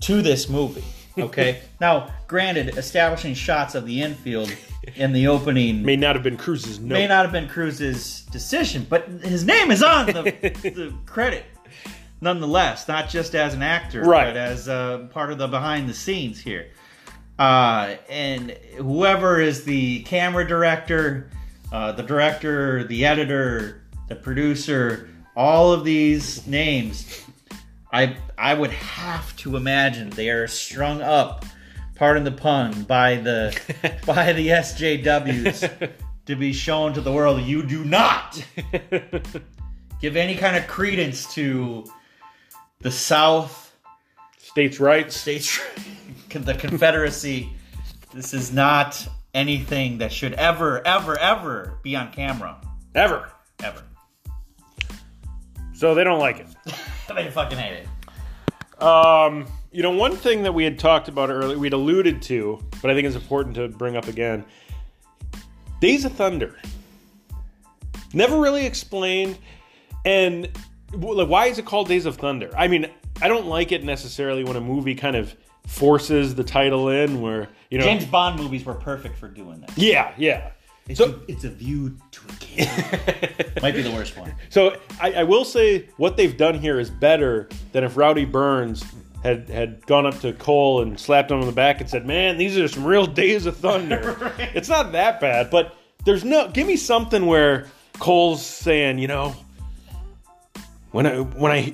to this movie okay [laughs] now granted establishing shots of the infield in the opening May not have been Cruise's note. may not have been Cruise's decision, but his name is on the, [laughs] the credit nonetheless, not just as an actor, Right. but as uh, part of the behind the scenes here. Uh, and whoever is the camera director, uh, the director, the editor, the producer, all of these names, I I would have to imagine they are strung up, pardon the pun, by the [laughs] by the SJWs to be shown to the world. You do not [laughs] give any kind of credence to the South States' rights. states, [laughs] the Confederacy. This is not anything that should ever, ever, ever be on camera. Ever. Ever. So they don't like it. They fucking hate it. Um, you know, one thing that we had talked about earlier, we'd alluded to, but I think it's important to bring up again Days of Thunder. Never really explained. And like, why is it called Days of Thunder? I mean, I don't like it necessarily when a movie kind of forces the title in where, you know. James Bond movies were perfect for doing that. yeah, yeah. It's, So- a, it's a view to a kill. [laughs] Might be the worst one. So I, I will say what they've done here is better than if Rowdy Burns had had gone up to Cole and slapped him on the back and said, "Man, these are some real days of thunder." [laughs] It's not that bad, but there's no. Give me something where Cole's saying, you know, when I when I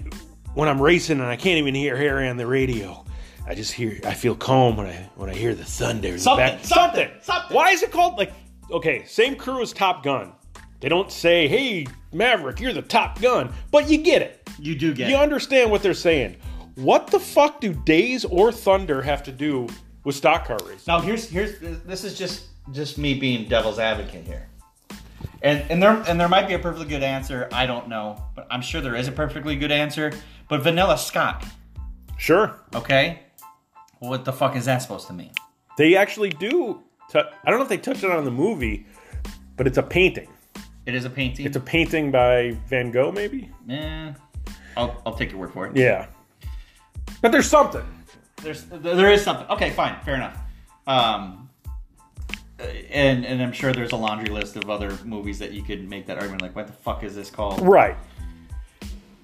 when I'm racing and I can't even hear Harry on the radio. I just hear, I feel calm when I when I hear the thunder. in the Something, back. something, something. Why is it called like? Okay, same crew as Top Gun. They don't say, "Hey, Maverick, you're the top gun," but you get it. You do get You it. understand what they're saying. What the fuck do Days of Thunder have to do with stock car racing? Now here's here's this is just just me being devil's advocate here. And and there and there might be a perfectly good answer. I don't know, but I'm sure there is a perfectly good answer. But Vanilla Sky, Sure, okay? What the fuck is that supposed to mean? they actually do. T- I don't know if they touched on it in the movie, but it's a painting. It is a painting. It's a painting by Van Gogh, maybe. Eh, I'll I'll take your word for it. Yeah, but there's something. There's there is something. Okay, fine, fair enough. Um, and and I'm sure there's a laundry list of other movies that you could make that argument. Like, what the fuck is this called? Right.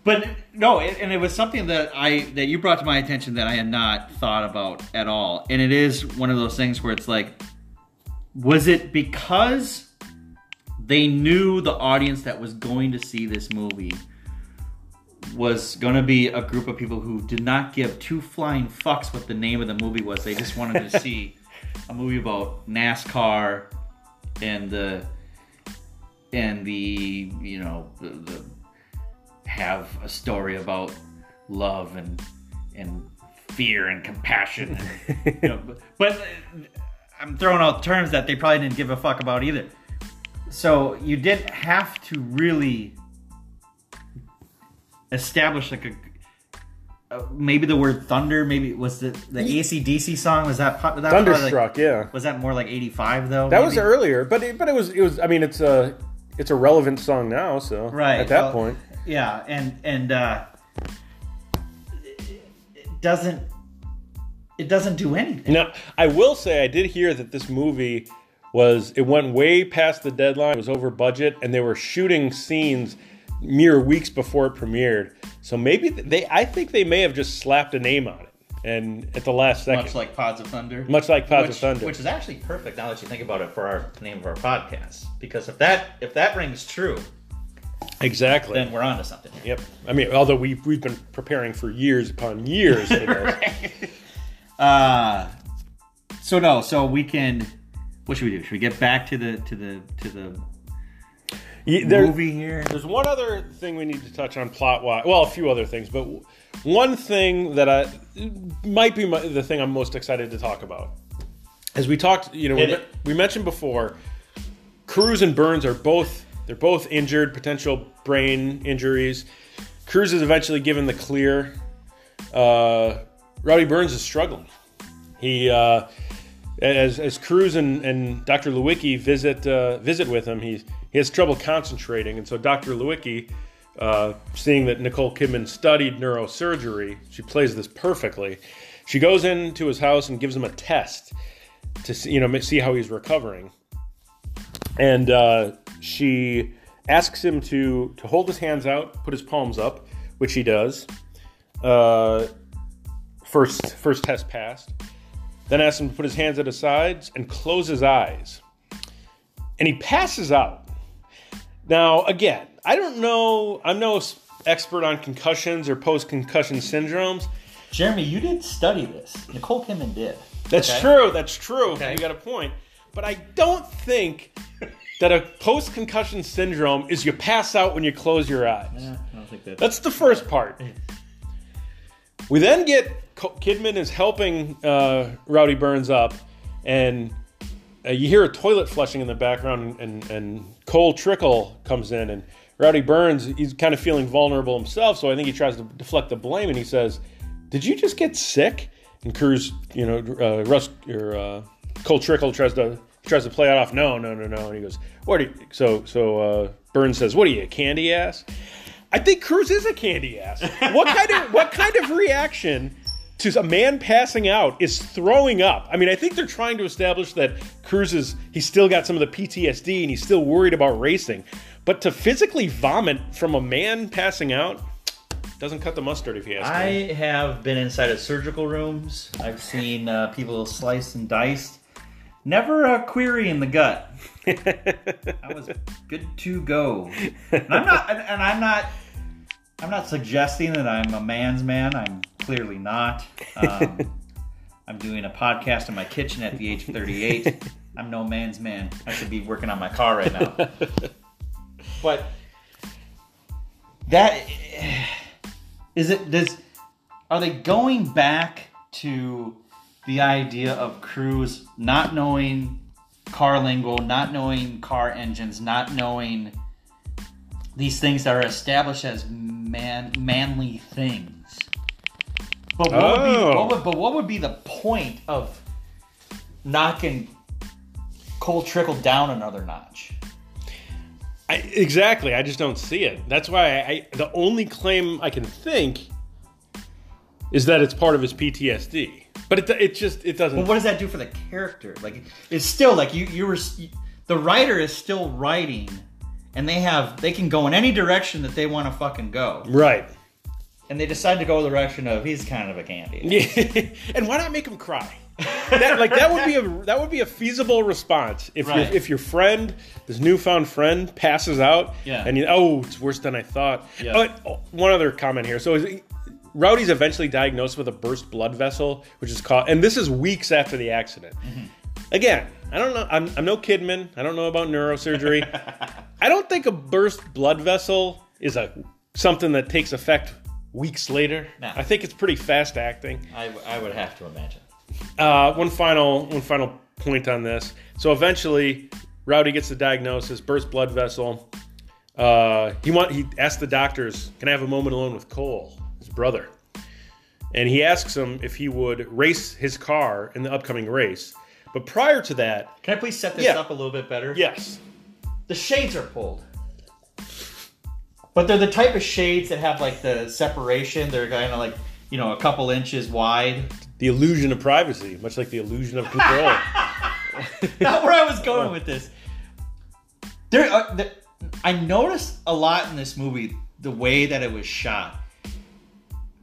But no, it, and it was something that I that you brought to my attention that I had not thought about at all. And it is one of those things where it's like, was it because they knew the audience that was going to see this movie was going to be a group of people who did not give two flying fucks what the name of the movie was. They just wanted to [laughs] see a movie about NASCAR and the and the you know the, the have a story about love and and fear and compassion. And, you know, [laughs] but, but I'm throwing out terms that they probably didn't give a fuck about either. So you didn't have to really establish like a. Uh, maybe the word thunder. Maybe was the the ACDC song. Was that pop- that probably, like- Thunderstruck. yeah. was that more like '85 though? That was earlier, but it, but it was it was. I mean, it's a it's a relevant song now. So right at that well, point, yeah and and uh it doesn't it doesn't do anything now I will say I did hear that this movie was it went way past the deadline. It was over budget, and they were shooting scenes mere weeks before it premiered. So maybe they I think they may have just slapped a name on it, and at the last second, much like pods of thunder much like Pods which, of Thunder. which is actually perfect now that you think about it for our the name of our podcast because if that if that rings true exactly. then we're on to something here. Yep. I mean, although we've we've been preparing for years upon years this. [laughs] uh so no so we can what should we do should we get back to the to the to the Ye- there- movie here There's one other thing we need to touch on plot wise. Well, a few other things, but one thing that I might be my, the thing I'm most excited to talk about. As we talked, you know, we, it. we mentioned before, Cruise and Burns are both they're both injured, potential brain injuries. Cruise is eventually given the clear. Uh, Rowdy Burns is struggling. He uh, as as Cruise and, and Dr. Lewicki visit uh, visit with him, he he has trouble concentrating, and so Dr. Lewicki, uh, seeing that Nicole Kidman studied neurosurgery, she plays this perfectly. She goes into his house and gives him a test to see, you know see how he's recovering, and uh, she asks him to to hold his hands out, put his palms up, which he does. Uh, first first test passed. Then asks him to put his hands at his sides and close his eyes. And he passes out. Now, again, I don't know, I'm no expert on concussions or post concussion syndromes. jeremy you did study this nicole kidman did That's Okay. true, that's true. Okay. You got a point. But I don't think [laughs] that a post concussion syndrome is you pass out when you close your eyes. Yeah, i don't think that That's the first part. We then get Kidman is helping uh, Rowdy Burns up, and uh, you hear a toilet flushing in the background, and, and Cole Trickle comes in, and Rowdy Burns he's kind of feeling vulnerable himself, so I think he tries to deflect the blame, and he says, "Did you just get sick?" And Cruise, you know, uh, Russ or uh, Cole Trickle tries to tries to play it off. No, no, no, no, and he goes, "What?" You? So so uh, Burns says, "What are you, a candy ass?" I think Cruise is a candy ass. What kind of what kind of reaction to a man passing out is throwing up? I mean, I think they're trying to establish that Cruise is he's still got some of the PTSD and he's still worried about racing. But to physically vomit from a man passing out doesn't cut the mustard if you ask I me. have been inside of surgical rooms. I've seen uh, people sliced and diced. Never a query in the gut. [laughs] I was good to go. And I'm not. And I'm not. I'm not suggesting that I'm a man's man. I'm clearly not. Um, [laughs] I'm doing a podcast in my kitchen at the age of 38. I'm no man's man. I should be working on my car right now. [laughs] but that is it. Does are they going back to the idea of Cruise not knowing car lingo, not knowing car engines, not knowing these things that are established as man manly things? But what, would be, Oh. what would, but what would be the point of knocking Cole Trickle down another notch? I, exactly. I just don't see it. That's why I, I the only claim I can think is that it's part of his PTSD. But it, it just it doesn't. But what does that do for the character? Like, it's still like you you were the writer is still writing, and they have they can go in any direction that they want to fucking go, right. and they decide to go the direction of he's kind of a candy. Yeah. [laughs] and why not make him cry? That, like that would be a that would be a feasible response if Right. your if your friend this newfound friend passes out Yeah. and you oh it's worse than I thought. Yeah. But oh, one other comment here. So is Rowdy's eventually diagnosed with a burst blood vessel, which is called, and this is weeks after the accident. Mm-hmm. Again, I don't know. I'm, I'm no Kidman. I don't know about neurosurgery. [laughs] I don't think a burst blood vessel is a something that takes effect weeks later. No. I think it's pretty fast acting. I, I would have to imagine. Uh, one final one final point on this. So eventually, Rowdy gets the diagnosis: burst blood vessel. Uh, he want he asked the doctors, "Can I have a moment alone with Cole, his brother?" And he asks him if he would race his car in the upcoming race. But prior to that, Can I please set this Yeah. up a little bit better? yes, The shades are pulled. But they're the type of shades that have like the separation. They're kind of like, you know, a couple inches wide. the illusion of privacy, much like the illusion of control. [laughs] Not where I was going with this. There, uh, the, I noticed a lot in this movie the way that it was shot.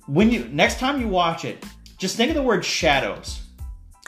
When you next time you watch it, just think of the word shadows.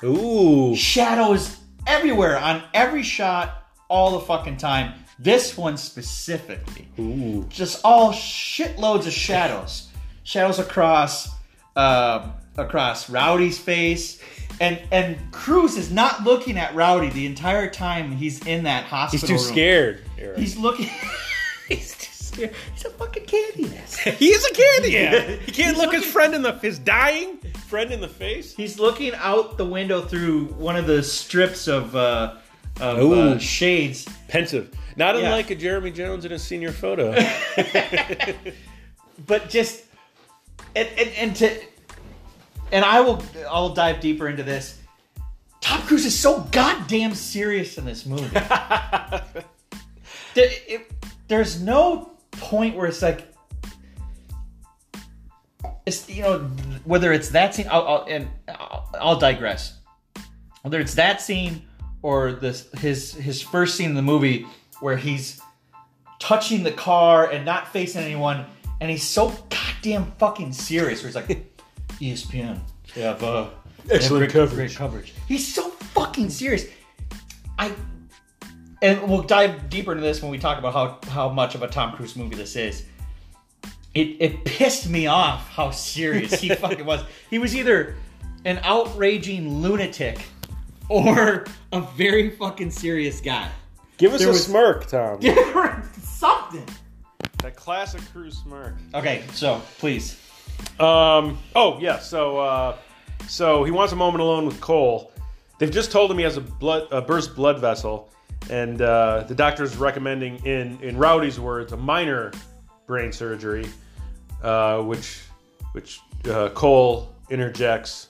Ooh, Shadows everywhere on every shot, all the fucking time. This one specifically, ooh, just all shitloads of shadows, shadows across, um across Rowdy's face. And and Cruise is not looking at Rowdy the entire time he's in that hospital. he's too room. scared. He's looking. [laughs] he's too. He's a fucking candy ass. [laughs] he is a candy ass. [laughs] He can't He's look his friend in the his dying friend in the face. He's looking out the window through one of the strips of uh, of Ooh. uh, shades. pensive. Not Yeah. unlike a Jeremy Jones in a senior photo. [laughs] but just and, and, and to and I will I'll dive deeper into this. Tom Cruise is so goddamn serious in this movie. There- it- there's no point where it's like it's you know whether it's that scene I'll, I'll and I'll, I'll digress. Whether it's that scene or this his his first scene in the movie where he's touching the car and not facing anyone and he's so goddamn fucking serious where he's like [laughs] "E ESPN they have uh they have Excellent great, coverage." great coverage. He's so fucking serious. I and we'll dive deeper into this when we talk about how how much of a Tom Cruise movie this is it, it pissed me off how serious he [laughs] fucking was. He was either an outraging lunatic or a very fucking serious guy. Give us There a was- smirk, Tom. [laughs] Something. That classic Cruise smirk. Okay, so please. Um. Oh yeah. So uh, so he wants a moment alone with Cole. They've just told him he has a blood a burst blood vessel, and uh, the doctor's recommending, in in Rowdy's words, a minor brain surgery, uh, which which uh, Cole interjects.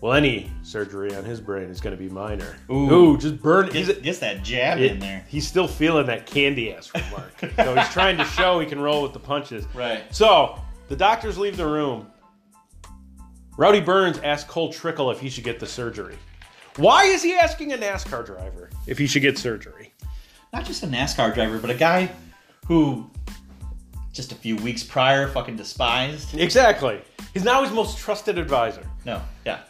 Well, any surgery on his brain is going to be minor. Ooh. just burn. He's Gets, gets that jab it- in there. He's still feeling that candy ass remark. [laughs] so he's trying to show he can roll with the punches. Right. So the doctors leave the room. Rowdy Burns asks Cole Trickle if he should get the surgery. Why is he asking a NASCAR driver if he should get surgery? Not just a NASCAR driver, but a guy who just a few weeks prior fucking despised. Exactly. He's now his most trusted advisor. No, yeah.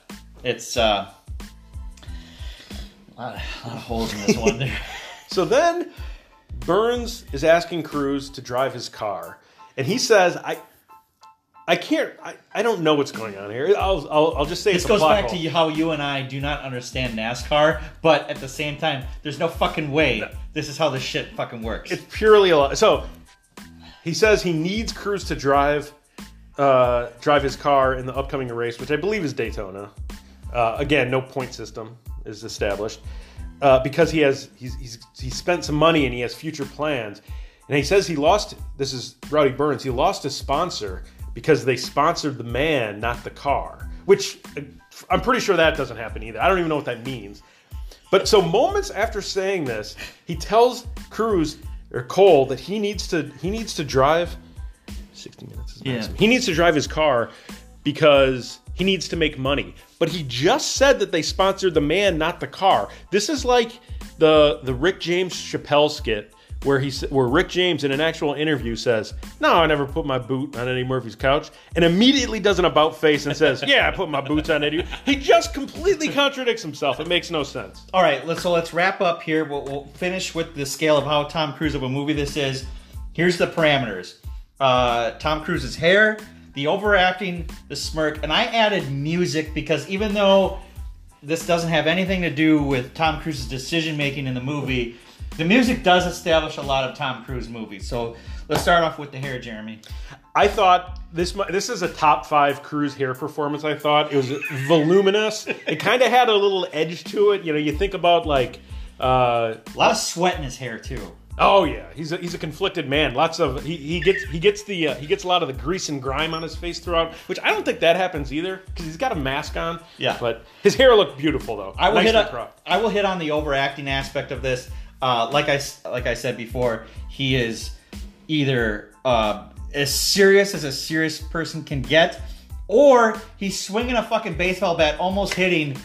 It's uh a lot, a lot of holes in this one there. [laughs] [laughs] So then Burns is asking Cruise to drive his car. And he says, I I can't. I, I don't know what's going on here. I'll I'll, I'll just say This it's a goes back hole. to how you and I do not understand NASCAR, but at the same time, there's no fucking way this is how this shit fucking works. It's purely a lot. So he says he needs Cruise to drive uh, drive his car in the upcoming race, which I believe is Daytona. Uh, again, no point system is established uh, because he has he's, he's he spent some money and he has future plans. And he says he lost. This is Rowdy Burns. He lost his sponsor because they sponsored the man, not the car. Which I'm pretty sure that doesn't happen either. I don't even know what that means. But so moments after saying this, he tells Cruise or Cole that he needs to he needs to drive 60 minutes is Yeah. He needs to drive his car because he needs to make money. But he just said that they sponsored the man, not the car. This is like the the Rick James Chappelle skit where he where Rick James in an actual interview says, "No, I never put my boot on Eddie Murphy's couch," and immediately does an about face and says, "Yeah, I put my boots on Eddie." He just completely contradicts himself. It makes no sense. All right, let's, so let's wrap up here. We'll, we'll finish with the scale of how Tom Cruise of a movie this is. Here's the parameters: uh, Tom Cruise's hair, the overacting, the smirk, and I added music because even though this doesn't have anything to do with Tom Cruise's decision making in the movie, the music does establish a lot of Tom Cruise movies. So let's start off with the hair, Jeremy. I thought this this is a top five cruise hair performance. I thought it was [laughs] voluminous. it kind of had a little edge to it. You know, you think about like, uh, A lot of sweat in his hair too. oh yeah, he's a, he's a conflicted man. Lots of he, he gets he gets the uh, he gets a lot of the grease and grime on his face throughout, which I don't think that happens either because he's got a mask on. Yeah. but his hair looked beautiful though. I will Nicely hit. Cropped. I will hit on the overacting aspect of this. Uh, like I like I said before, he is either uh, as serious as a serious person can get, or he's swinging a fucking baseball bat, almost hitting,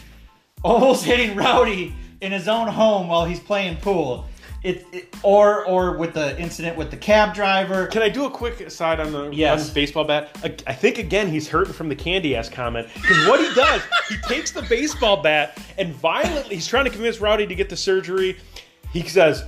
almost [laughs] hitting Rowdy in his own home while he's playing pool. It, it or or with the incident with the cab driver. Can I do a quick aside on the Yes. on the baseball bat? I, I think again he's hurting from the candy ass comment because what he does, he [laughs] takes the baseball bat and violently he's trying to convince Rowdy to get the surgery. He says.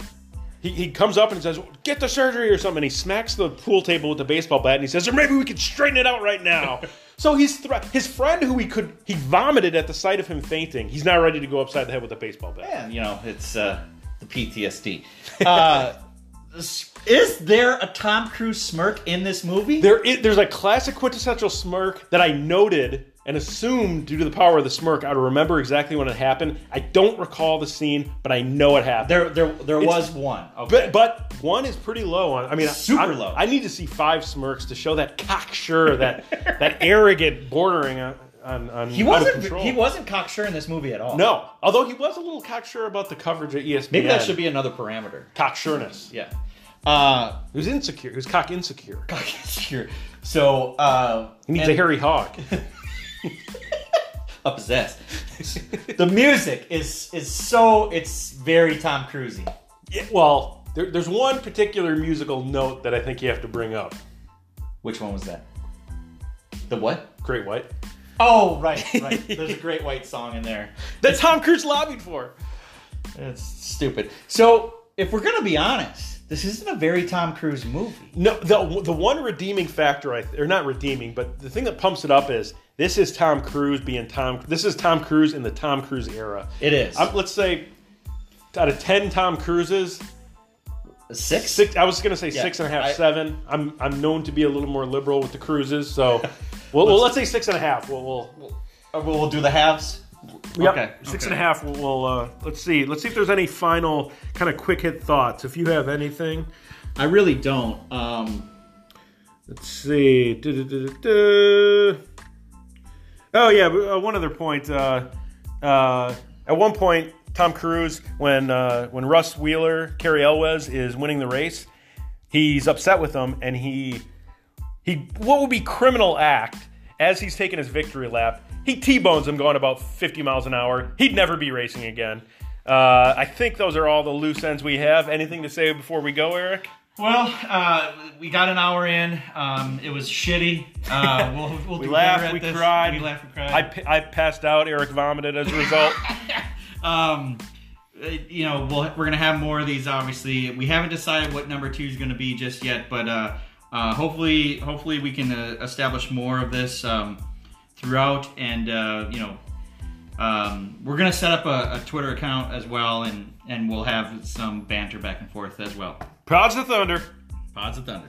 He, he comes up and says, "Get the surgery or something." And he smacks the pool table with the baseball bat, and he says, "Or maybe we could straighten it out right now." [laughs] so he's thr- his friend, who he could he vomited at the sight of him fainting. He's now ready to go upside the head with a baseball bat. And you know, it's uh, the PTSD. [laughs] Uh, is there a Tom Cruise smirk in this movie? There is, there's a classic quintessential smirk that I noted and assumed due to the power of the smirk, I would remember exactly when it happened. I don't recall the scene, but I know it happened. There, there, there was one. Okay. but, but one is pretty low on. I mean, Super I, low. I need to see five smirks to show that cocksure, that that [laughs] arrogant, bordering on on, on he out of wasn't. control. He wasn't cocksure in this movie at all. No, although he was a little cocksure about the coverage at ESPN. Maybe that should be another parameter. cocksureness. Yeah. Uh, was insecure. He was cock insecure. cocksure. [laughs] So uh, He needs and- a hairy hog. [laughs] [laughs] a possessed. the music is is so it's very Tom Cruisey. Yeah, well, there, there's one particular musical note that I think you have to bring up. Which one was that? The what? Great White. Oh, right, right. [laughs] There's a great white song in there. That Tom Cruise lobbied for. It's stupid. So, if we're gonna be honest, this isn't a very Tom Cruise movie. No, the the one redeeming factor, I or not redeeming, but the thing that pumps it up is this is Tom Cruise being Tom. This is Tom Cruise in the Tom Cruise era. It is. I'm, let's say out of ten Tom Cruises, Six? six. I was going to say Yeah, six and a half, I- seven. I'm I'm known to be a little more liberal with the cruises, so [laughs] well, well let's say six and a half. We'll, we'll Uh, we'll, we'll do the halves. Yep. Okay. Six okay. and a half. We'll, we'll uh, let's see. Let's see if there's any final kind of quick hit thoughts. If you have anything, I really don't. Um, let's see. Oh yeah, but, uh, one other point. Uh, uh, at one point, Tom Cruise, when uh, when Russ Wheeler, Cary Elwes is winning the race, he's upset with him, and he he what would be criminal act as he's taking his victory lap. He t-bones him going about 50 miles an hour. He'd never be racing again. Uh, I think those are all the loose ends we have. Anything to say before we go, Eric? Well, uh, we got an hour in. Um, it was shitty. Uh, we'll, we'll [laughs] We do laughed, at we this. cried. We laughed, we cried. I, I passed out. Eric vomited as a result. [laughs] um, uh, you know, we'll, we're gonna have more of these. Obviously, we haven't decided what number two is gonna be just yet, but uh, uh, hopefully, hopefully we can uh, establish more of this um, throughout, and uh, you know, um, we're gonna set up a, a Twitter account as well, and and we'll have some banter back and forth as well. Pods of Thunder. Pods of Thunder.